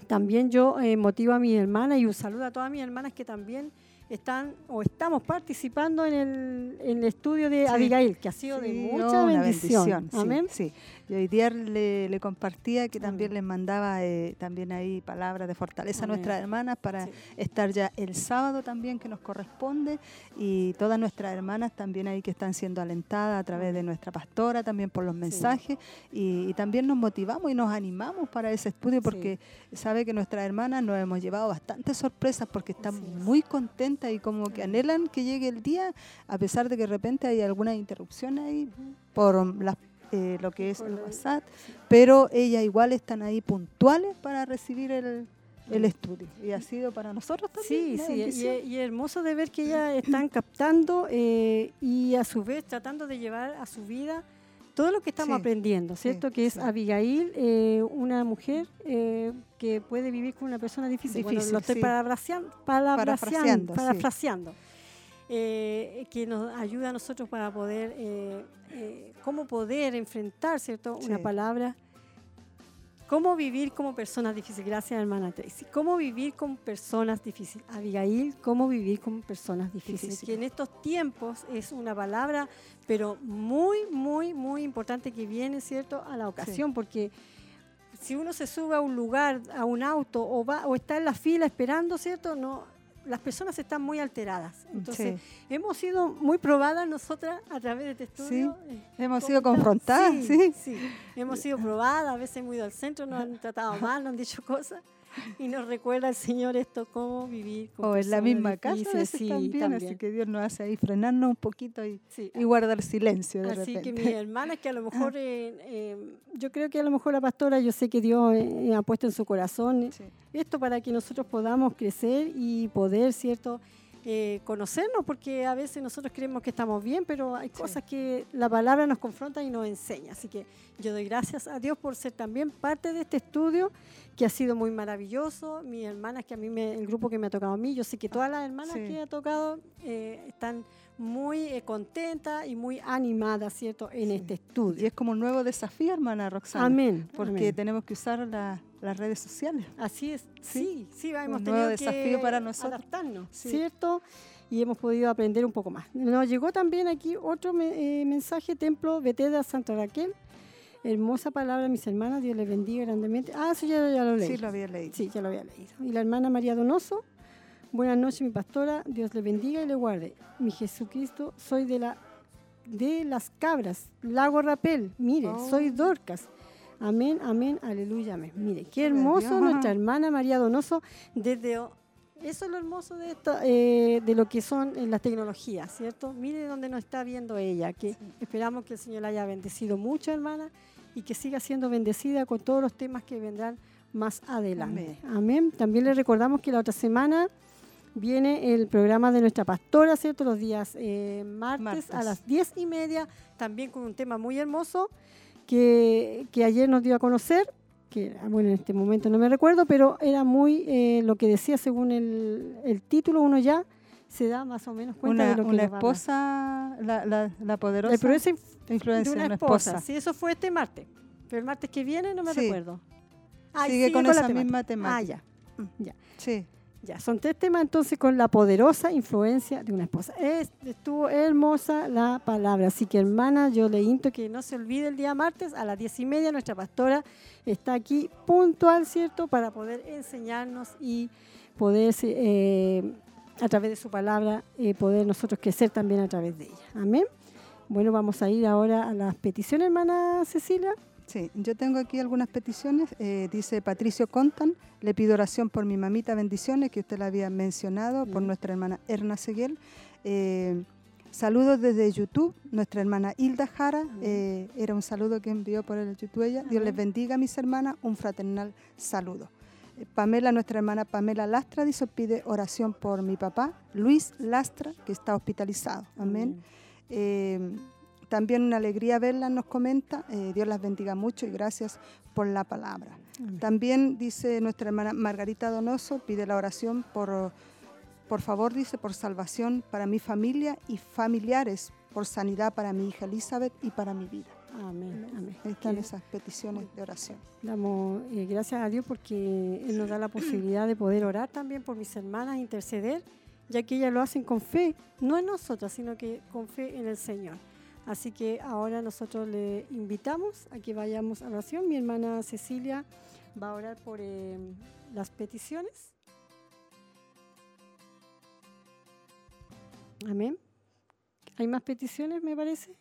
También yo eh, motivo a mis hermanas y un saludo a todas mis hermanas que también están o estamos participando en el, en el estudio de Sí. Abigail, que ha sido de mucha una bendición. sí, Amén. Sí, Y hoy día le, le compartía que también Amén. les mandaba eh, también ahí palabras de fortaleza a nuestras hermanas para Sí. estar ya el sábado también que nos corresponde y todas nuestras hermanas también ahí que están siendo alentadas a través de nuestra pastora también por los mensajes y, y también nos motivamos y nos animamos para ese estudio porque sabe que nuestras hermanas nos hemos llevado bastantes sorpresas porque están muy contentas y como que anhelan que llegue el día a pesar de que de repente hay alguna interrupción ahí por las eh, lo que es el WhatsApp, pero ellas igual están ahí puntuales para recibir el, el estudio. Y ha sido para nosotros también. Sí, sí, y, es hermoso de ver que ellas están captando eh, y a su vez tratando de llevar a su vida todo lo que estamos Sí, aprendiendo, sí, ¿cierto? que es. Abigail, eh, una mujer eh, que puede vivir con una persona difícil. bueno, Difícil, lo estoy sí. Parafraseando, parafraseando. Eh, que nos ayuda a nosotros para poder, eh, eh, cómo poder enfrentar, ¿cierto? Una palabra ¿Cómo vivir como personas difíciles? Gracias, hermana Tracy. ¿Cómo vivir con personas difíciles? Abigail, ¿cómo vivir con personas difíciles? Difíciles. Que en estos tiempos es una palabra, pero muy, muy, muy importante que viene, ¿cierto?, a la ocasión, porque si uno se sube a un lugar, a un auto, o va o está en la fila esperando, ¿cierto?, no, las personas están muy alteradas. Entonces, Sí. hemos sido muy probadas nosotras a través de este estudio. eh, Hemos sido confrontadas, sí. sí. Hemos sido probadas, a veces hemos ido al centro, nos han tratado mal, nos han dicho cosas. Y nos recuerda el Señor esto, cómo vivir con O en la misma casa a veces Sí, también, así que Dios nos hace ahí frenarnos un poquito y, sí. y guardar silencio de Así que mis hermanas, que a lo mejor, eh, eh, yo creo que a lo mejor la pastora, yo sé que Dios eh, ha puesto en su corazón Sí. esto para que nosotros podamos crecer y poder, ¿cierto? Eh, conocernos, porque a veces nosotros creemos que estamos bien, pero hay Sí. cosas que la palabra nos confronta y nos enseña. Así que yo doy gracias a Dios por ser también parte de este estudio, que ha sido muy maravilloso. Mis hermanas, que a mí, me, el grupo que me ha tocado a mí, yo sé que todas las hermanas Sí. que ha tocado eh, están muy eh, contentas y muy animadas, ¿cierto?, en Sí. este Y estudio. es como un nuevo desafío, hermana Roxana. Amén. Porque amén. tenemos que usar la- las redes sociales. Así es, Sí. sí, sí, hemos Un tenido nuevo que desafío para nosotros. adaptarnos, Sí. ¿cierto? Y hemos podido aprender un poco más. Nos llegó también aquí otro me- eh, mensaje, Templo Betesda Santa Raquel. Hermosa palabra, mis hermanas, Dios les bendiga grandemente. Ah, eso ya, ya lo leí. Sí, lo había leído. Sí, ya lo había leído. Y la hermana María Donoso, buenas noches, mi pastora, Dios le bendiga y le guarde. Mi Jesucristo, soy de la de las cabras, Lago Rapel, mire, Oh. soy Dorcas. Amén, amén, aleluya, amén. Mire, qué hermoso Dios. nuestra hermana María Donoso desde eso es lo hermoso de esto, eh, de lo que son eh, las tecnologías, ¿cierto? Mire dónde nos está viendo ella, que esperamos que el Señor la haya bendecido mucho, hermana, y que siga siendo bendecida con todos los temas que vendrán más adelante. Amén. También le recordamos que la otra semana viene el programa de nuestra pastora, ¿cierto? Los días eh, martes, Martes. a las diez y media, también con un tema muy hermoso que, que ayer nos dio a conocer que bueno, en este momento no me recuerdo, pero era muy eh, lo que decía según el, el título, uno ya se da más o menos cuenta Una, de lo que una esposa, la, la, la poderosa El influencia de una una esposa. esposa. Sí, eso fue este martes. Pero el martes que viene no me Sí. recuerdo. Ah, Sigue con la esa misma temática. Ah, ya. Mm, ya. Sí, Ya, son tres temas entonces con la poderosa influencia de una esposa. Es- estuvo hermosa la palabra, así que hermana, yo le insto que no se olvide el día martes a las diez y media, nuestra pastora está aquí puntual, ¿cierto?, para poder enseñarnos y poder, eh, a través de su palabra, eh, poder nosotros crecer también a través de ella. Amén. Bueno, vamos a ir ahora a las peticiones, hermana Cecilia. Sí. Yo tengo aquí algunas peticiones. Eh, dice Patricio Contan, le pido oración por mi mamita, bendiciones, que usted la había mencionado, por nuestra hermana Erna Seguel. Eh, saludos desde YouTube, nuestra hermana Hilda Jara, eh, era un saludo que envió por el YouTube ella. Dios les bendiga, mis hermanas, un fraternal saludo. Pamela, nuestra hermana Pamela Lastra, dice, pide oración por mi papá, Luis Lastra, que está hospitalizado. Amén. También una alegría verla, nos comenta. Eh, Dios las bendiga mucho y gracias por la palabra. Amén. También dice nuestra hermana Margarita Donoso, pide la oración por, por favor, dice, por salvación para mi familia y familiares, por sanidad para mi hija Elizabeth y para mi vida. Amén. Amén. Ahí están esas peticiones de oración. Damos eh, gracias a Dios porque Él nos da la posibilidad de poder orar también por mis hermanas, interceder, ya que ellas lo hacen con fe, no en nosotras, sino que con fe en el Señor. Así que ahora nosotros le invitamos a que vayamos a la oración. Mi hermana Cecilia va a orar por eh, las peticiones. Amén. ¿Hay más peticiones, me parece?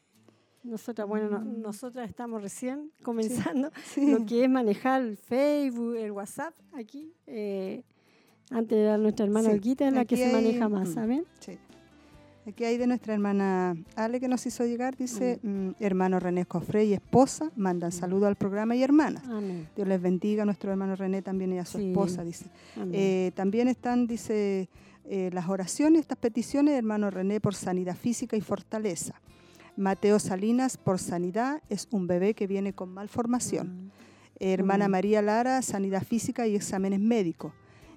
Nosotras, bueno, no- nosotras estamos recién comenzando lo que es manejar el Facebook, el WhatsApp aquí. eh, antes era nuestra hermana Sí, Olguita en la que se hay- maneja más, mm. ¿saben? Sí. Aquí hay de nuestra hermana Ale que nos hizo llegar, dice, mm, hermano René Cofré y esposa, mandan saludo al programa y hermanas. Amén. Dios les bendiga a nuestro hermano René también y a su Sí. esposa, dice. Eh, también están, dice, eh, las oraciones, estas peticiones, hermano René, por sanidad física y fortaleza. Mateo Salinas, por sanidad, es un bebé que viene con malformación. Hermana. María Lara, sanidad física y exámenes médicos.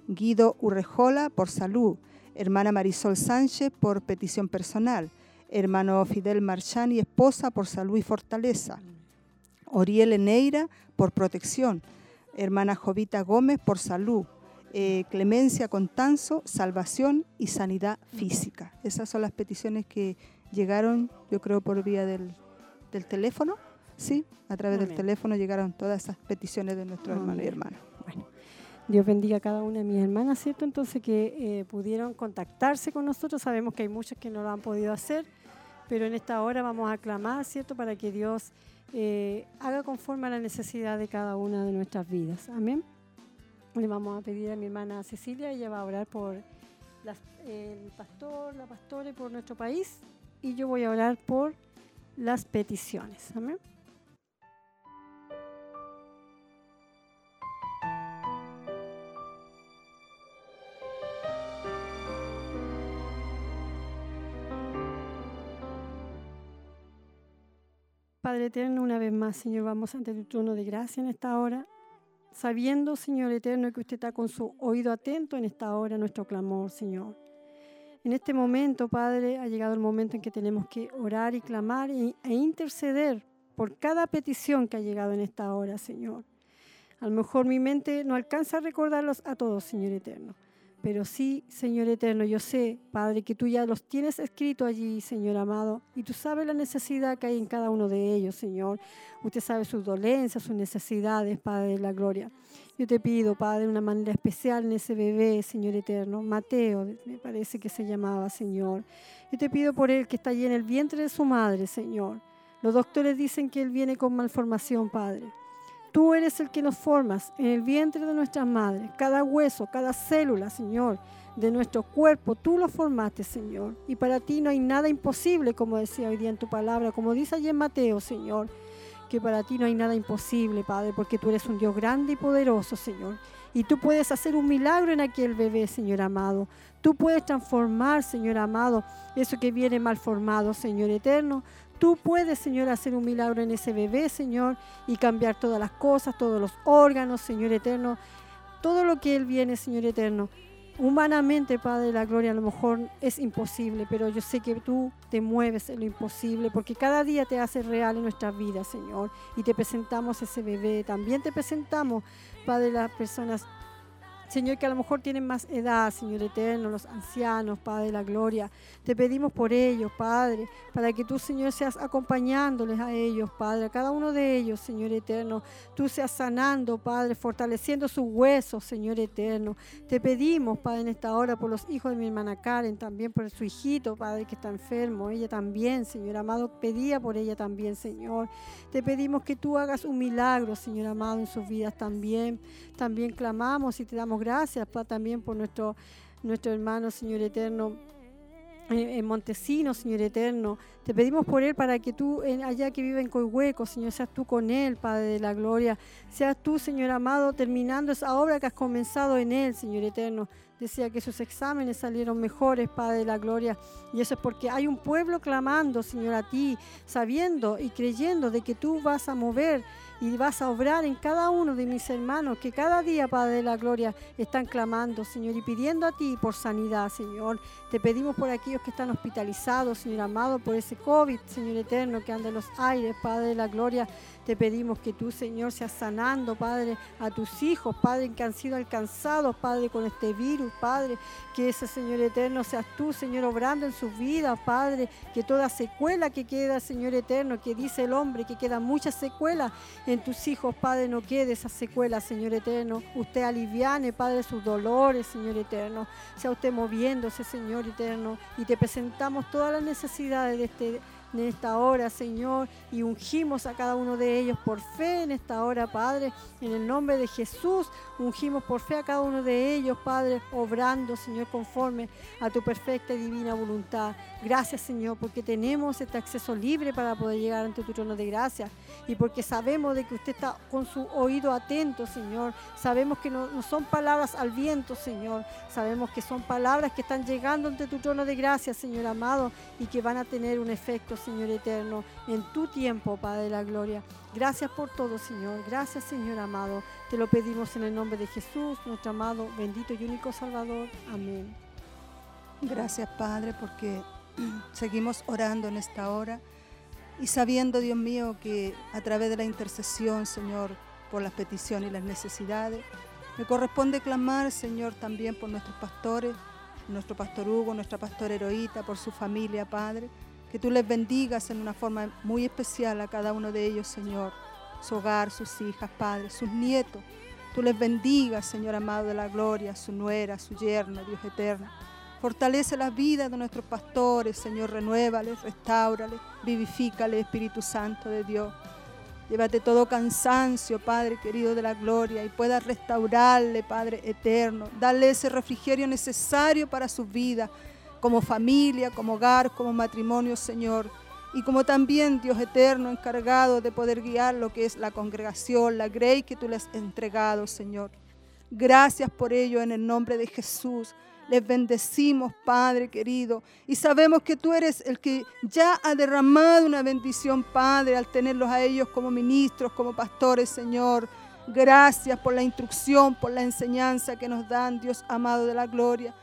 Guido Urrejola, por salud. Hermana Marisol Sánchez, por petición personal. Hermano Fidel Marchani, esposa, por salud y fortaleza. Oriel Eneira, por protección. Hermana Jovita Gómez, por salud. Eh, Clemencia Contanzo, salvación y sanidad física. Esas son las peticiones que llegaron, yo creo, por vía del, del teléfono. Sí, a través del teléfono llegaron todas esas peticiones de nuestros hermanos y hermanas. Bueno, Dios bendiga a cada una de mis hermanas, ¿cierto? Entonces que eh, pudieron contactarse con nosotros. Sabemos que hay muchas que no lo han podido hacer, pero en esta hora vamos a clamar, ¿cierto? Para que Dios eh, haga conforme a la necesidad de cada una de nuestras vidas. Amén. Le vamos a pedir a mi hermana Cecilia, ella va a orar por el pastor, la pastora y por nuestro país. Y yo voy a orar por las peticiones. Amén. Padre eterno, una vez más, Señor, vamos ante tu trono de gracia en esta hora, sabiendo, Señor eterno, que usted está con su oído atento en esta hora nuestro clamor, Señor. En este momento, Padre, ha llegado el momento en que tenemos que orar y clamar e, e interceder por cada petición que ha llegado en esta hora, Señor. A lo mejor mi mente no alcanza a recordarlos a todos, Señor eterno. Pero sí, Señor eterno, yo sé, Padre, que tú ya los tienes escrito allí, Señor amado, y tú sabes la necesidad que hay en cada uno de ellos, Señor. Usted sabe sus dolencias, sus necesidades, Padre de la gloria. Yo te pido, Padre, una manera especial en ese bebé, Señor eterno, Mateo, me parece que se llamaba, Señor. Yo te pido por él que está allí en el vientre de su madre, Señor. Los doctores dicen que él viene con malformación, Padre. Tú eres el que nos formas en el vientre de nuestras madres. Cada hueso, cada célula, Señor, de nuestro cuerpo, tú lo formaste, Señor. Y para ti no hay nada imposible, como decía hoy día en tu palabra, como dice en Mateo, Señor, que para ti no hay nada imposible, Padre, porque tú eres un Dios grande y poderoso, Señor. Y tú puedes hacer un milagro en aquel bebé, Señor amado. Tú puedes transformar, Señor amado, eso que viene mal formado, Señor eterno. Tú puedes, Señor, hacer un milagro en ese bebé, Señor, y cambiar todas las cosas, todos los órganos, Señor eterno, todo lo que Él viene, Señor eterno. Humanamente, Padre de la Gloria, a lo mejor es imposible, pero yo sé que tú te mueves en lo imposible, porque cada día te hace real en nuestra vida, Señor. Y te presentamos ese bebé. También te presentamos, Padre, las personas Señor, que a lo mejor tienen más edad, Señor eterno, los ancianos, Padre de la gloria. Te pedimos por ellos, Padre, para que tú, Señor, seas acompañándoles a ellos, Padre, a cada uno de ellos, Señor eterno. Tú seas sanando, Padre, fortaleciendo sus huesos, Señor eterno. Te pedimos, Padre, en esta hora por los hijos de mi hermana Karen, también por su hijito, Padre, que está enfermo. Ella también, Señor amado, pedía por ella también, Señor. Te pedimos que tú hagas un milagro, Señor amado, en sus vidas también. También clamamos y te damos gracias pa, también por nuestro, nuestro hermano, Señor eterno, en Montesinos, Señor eterno. Te pedimos por él para que tú, allá que vive en Coihueco, Señor, seas tú con él, Padre de la gloria. Seas tú, Señor amado, terminando esa obra que has comenzado en él, Señor eterno. Decía que sus exámenes salieron mejores, Padre de la gloria. Y eso es porque hay un pueblo clamando, Señor, a ti, sabiendo y creyendo de que tú vas a mover y vas a obrar en cada uno de mis hermanos que cada día, Padre de la Gloria, están clamando, Señor, y pidiendo a ti por sanidad, Señor. Te pedimos por aquellos que están hospitalizados, Señor amado, por ese COVID, Señor eterno, que anda en los aires, Padre de la Gloria. Te pedimos que tú, Señor, seas sanando, Padre, a tus hijos, Padre, que han sido alcanzados, Padre, con este virus, Padre. Que ese, Señor eterno, seas tú, Señor, obrando en sus vidas, Padre. Que toda secuela que queda, Señor eterno, que dice el hombre, que quedan muchas secuelas en tus hijos, Padre, no quede esa secuela, Señor eterno. Usted aliviane, Padre, sus dolores, Señor eterno. Sea usted moviéndose, Señor eterno. Y te presentamos todas las necesidades de este en esta hora, Señor, y ungimos a cada uno de ellos por fe en esta hora, Padre, en el nombre de Jesús, ungimos por fe a cada uno de ellos, Padre, obrando, Señor, conforme a tu perfecta y divina voluntad. Gracias, Señor, porque tenemos este acceso libre para poder llegar ante tu trono de gracia y porque sabemos de que usted está con su oído atento, Señor. Sabemos que no, no son palabras al viento, Señor. Sabemos que son palabras que están llegando ante tu trono de gracia, Señor amado, y que van a tener un efecto, Señor eterno, en tu tiempo, Padre de la gloria. Gracias por todo, Señor. Gracias, Señor amado. Te lo pedimos en el nombre de Jesús, nuestro amado, bendito y único Salvador. Amén. Gracias, Padre, porque seguimos orando en esta hora y sabiendo, Dios mío, que a través de la intercesión, Señor, por las peticiones y las necesidades, me corresponde clamar, Señor, también por nuestros pastores, nuestro pastor Hugo, nuestra pastora Heroíta, por su familia, Padre. Que tú les bendigas en una forma muy especial a cada uno de ellos, Señor. Su hogar, sus hijas, Padre, sus nietos. Tú les bendigas, Señor amado de la gloria, su nuera, su yerno, Dios eterno. Fortalece las vidas de nuestros pastores, Señor, renuévales, restáurales, vivifícales, Espíritu Santo de Dios. Llévate todo cansancio, Padre querido de la gloria, y puedas restaurarle, Padre eterno, darle ese refrigerio necesario para su vida, como familia, como hogar, como matrimonio, Señor. Y como también, Dios eterno, encargado de poder guiar lo que es la congregación, la grey que tú les has entregado, Señor. Gracias por ello en el nombre de Jesús. Les bendecimos, Padre querido. Y sabemos que tú eres el que ya ha derramado una bendición, Padre, al tenerlos a ellos como ministros, como pastores, Señor. Gracias por la instrucción, por la enseñanza que nos dan, Dios amado de la gloria.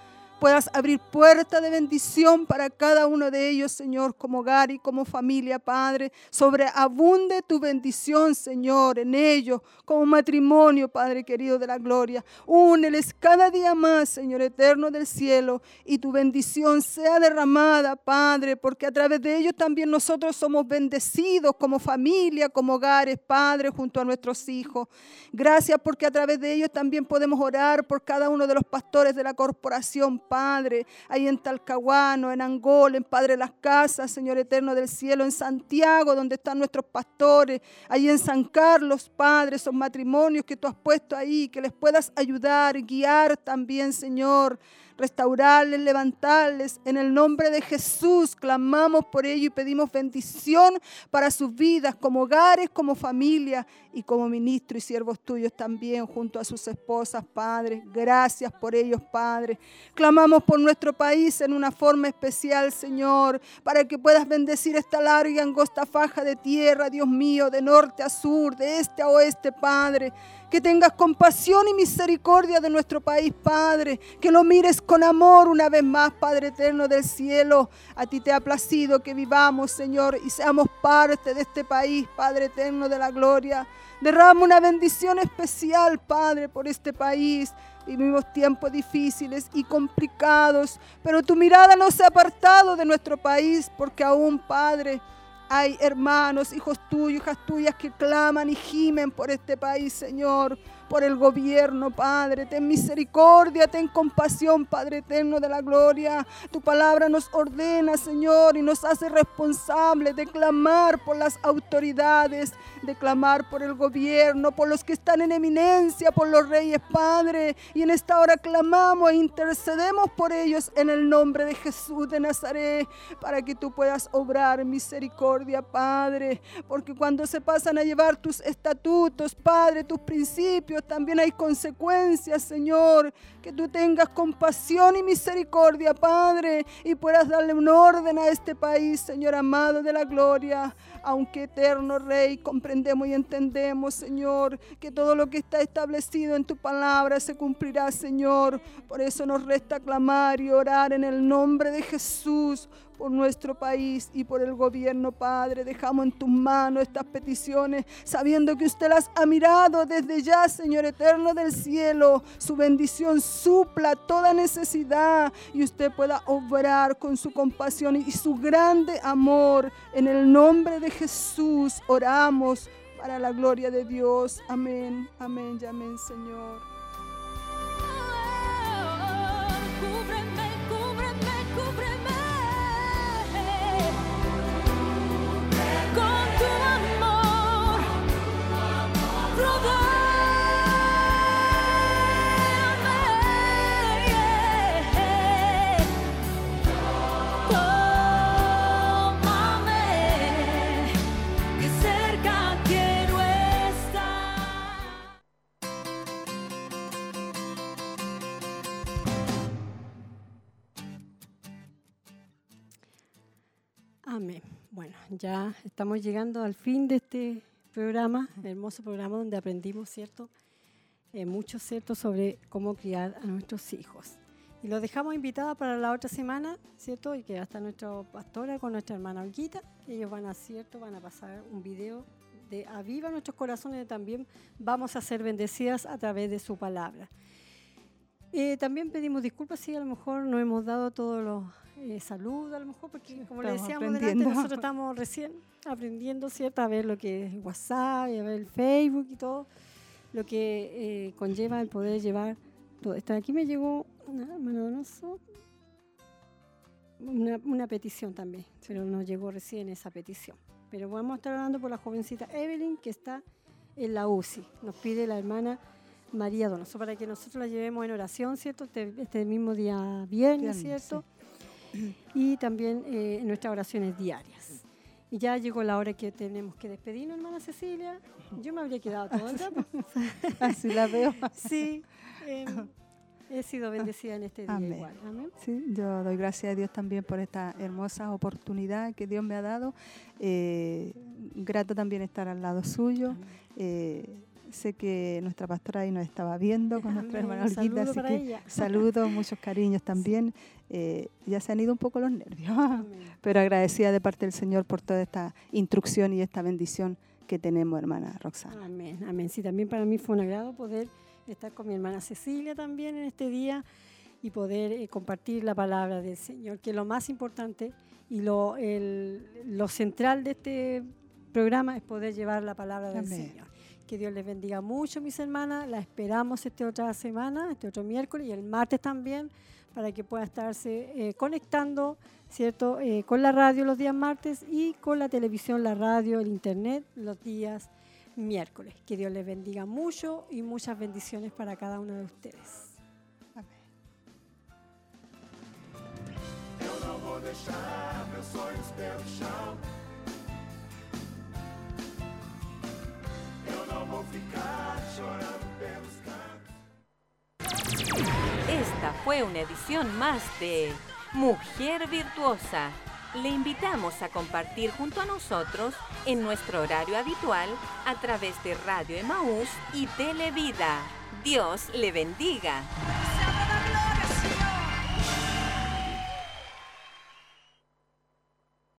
Puedas abrir puertas de bendición para cada uno de ellos, Señor, como hogar y como familia, Padre. Sobreabunde tu bendición, Señor, en ellos, como matrimonio, Padre querido de la gloria. Úneles cada día más, Señor eterno del cielo, y tu bendición sea derramada, Padre, porque a través de ellos también nosotros somos bendecidos como familia, como hogares, Padre, junto a nuestros hijos. Gracias porque a través de ellos también podemos orar por cada uno de los pastores de la corporación, Padre, ahí en Talcahuano, en Angola, en Padre Las Casas, Señor eterno del cielo, en Santiago, donde están nuestros pastores, ahí en San Carlos, Padre, esos matrimonios que tú has puesto ahí, que les puedas ayudar, guiar también, Señor restaurarles, levantarles. En el nombre de Jesús clamamos por ello y pedimos bendición para sus vidas como hogares, como familia y como ministros y siervos tuyos también junto a sus esposas, Padre. Gracias por ellos, Padre. Clamamos por nuestro país en una forma especial, Señor, para que puedas bendecir esta larga y angosta faja de tierra, Dios mío, de norte a sur, de este a oeste, Padre. Que tengas compasión y misericordia de nuestro país, Padre. Que lo mires con amor una vez más, Padre eterno del cielo. A ti te ha placido que vivamos, Señor, y seamos parte de este país, Padre eterno de la gloria. Derrama una bendición especial, Padre, por este país. Vivimos tiempos difíciles y complicados, pero tu mirada no se ha apartado de nuestro país, porque aún, Padre, hay hermanos, hijos tuyos, hijas tuyas que claman y gimen por este país, Señor, por el gobierno, Padre. Ten misericordia, ten compasión, Padre eterno de la gloria. Tu palabra nos ordena, Señor, y nos hace responsables de clamar por las autoridades, de clamar por el gobierno, por los que están en eminencia, por los reyes, Padre. Y en esta hora clamamos e intercedemos por ellos en el nombre de Jesús de Nazaret, para que tú puedas obrar misericordia, Padre. Porque cuando se pasan a llevar tus estatutos, Padre, tus principios, también hay consecuencias, Señor. Que tú tengas compasión y misericordia, Padre, y puedas darle un orden a este país, Señor amado de la gloria. Aunque eterno Rey, comprendemos y entendemos, Señor, que todo lo que está establecido en tu palabra se cumplirá, Señor. Por eso nos resta clamar y orar en el nombre de Jesús por nuestro país y por el gobierno, Padre. Dejamos en tus manos estas peticiones, sabiendo que usted las ha mirado desde ya, Señor eterno del cielo. Su bendición supla toda necesidad y usted pueda obrar con su compasión y su grande amor. En el nombre de Jesús oramos para la gloria de Dios. Amén, amén y amén, Señor. Ya estamos llegando al fin de este programa, hermoso programa donde aprendimos, ¿cierto? Eh, mucho, ¿cierto?, sobre cómo criar a nuestros hijos. Y los dejamos invitados para la otra semana, ¿cierto? Y que hasta nuestra pastora con nuestra hermana Olguita. Ellos van a, ¿cierto? Van a pasar un video de Aviva nuestros corazones. También vamos a ser bendecidas a través de su palabra. Eh, también pedimos disculpas si a lo mejor no hemos dado todos los eh, saludos, a lo mejor, porque como le estamos decíamos delante, nosotros estamos recién aprendiendo, ¿cierto? A ver lo que es WhatsApp y a ver el Facebook y todo lo que eh, conlleva el poder llevar todo esto. Aquí me llegó una, una, una petición también, pero nos llegó recién esa petición. Pero vamos a estar hablando por la jovencita Evelyn, que está en la UCI. Nos pide la hermana María Donoso para que nosotros la llevemos en oración, ¿cierto? Este, este mismo día viernes, ¿cierto? Y también eh, en nuestras oraciones diarias. Y ya llegó la hora que tenemos que despedirnos, hermana Cecilia. Yo me habría quedado todo el rato. Así la veo. Sí, eh, he sido bendecida en este día Amén. igual. Amén. Sí, yo doy gracias a Dios también por esta hermosa oportunidad que Dios me ha dado. Eh, grato también estar al lado suyo. Eh, sé que nuestra pastora ahí nos estaba viendo con nuestra hermana Olguita, así que ella. saludos, muchos cariños también. Eh, ya se han ido un poco los nervios, pero agradecida de parte del Señor por toda esta instrucción y esta bendición que tenemos, hermana Roxana. Amén, amén. Sí, también para mí fue un agrado poder estar con mi hermana Cecilia también en este día y poder eh, compartir la palabra del Señor, que lo más importante y lo, el- lo central de este programa es poder llevar la palabra del Amén. Señor. Que Dios les bendiga mucho, mis hermanas. La esperamos esta otra semana, este otro miércoles y el martes también, para que pueda estarse eh, conectando, ¿cierto? Eh, con la radio los días martes y con la televisión, la radio, el internet los días miércoles. Que Dios les bendiga mucho y muchas bendiciones para cada uno de ustedes. Eu Esta fue una edición más de Mujer Virtuosa. Le invitamos a compartir junto a nosotros en nuestro horario habitual a través de Radio Emaús y Televida. Dios le bendiga.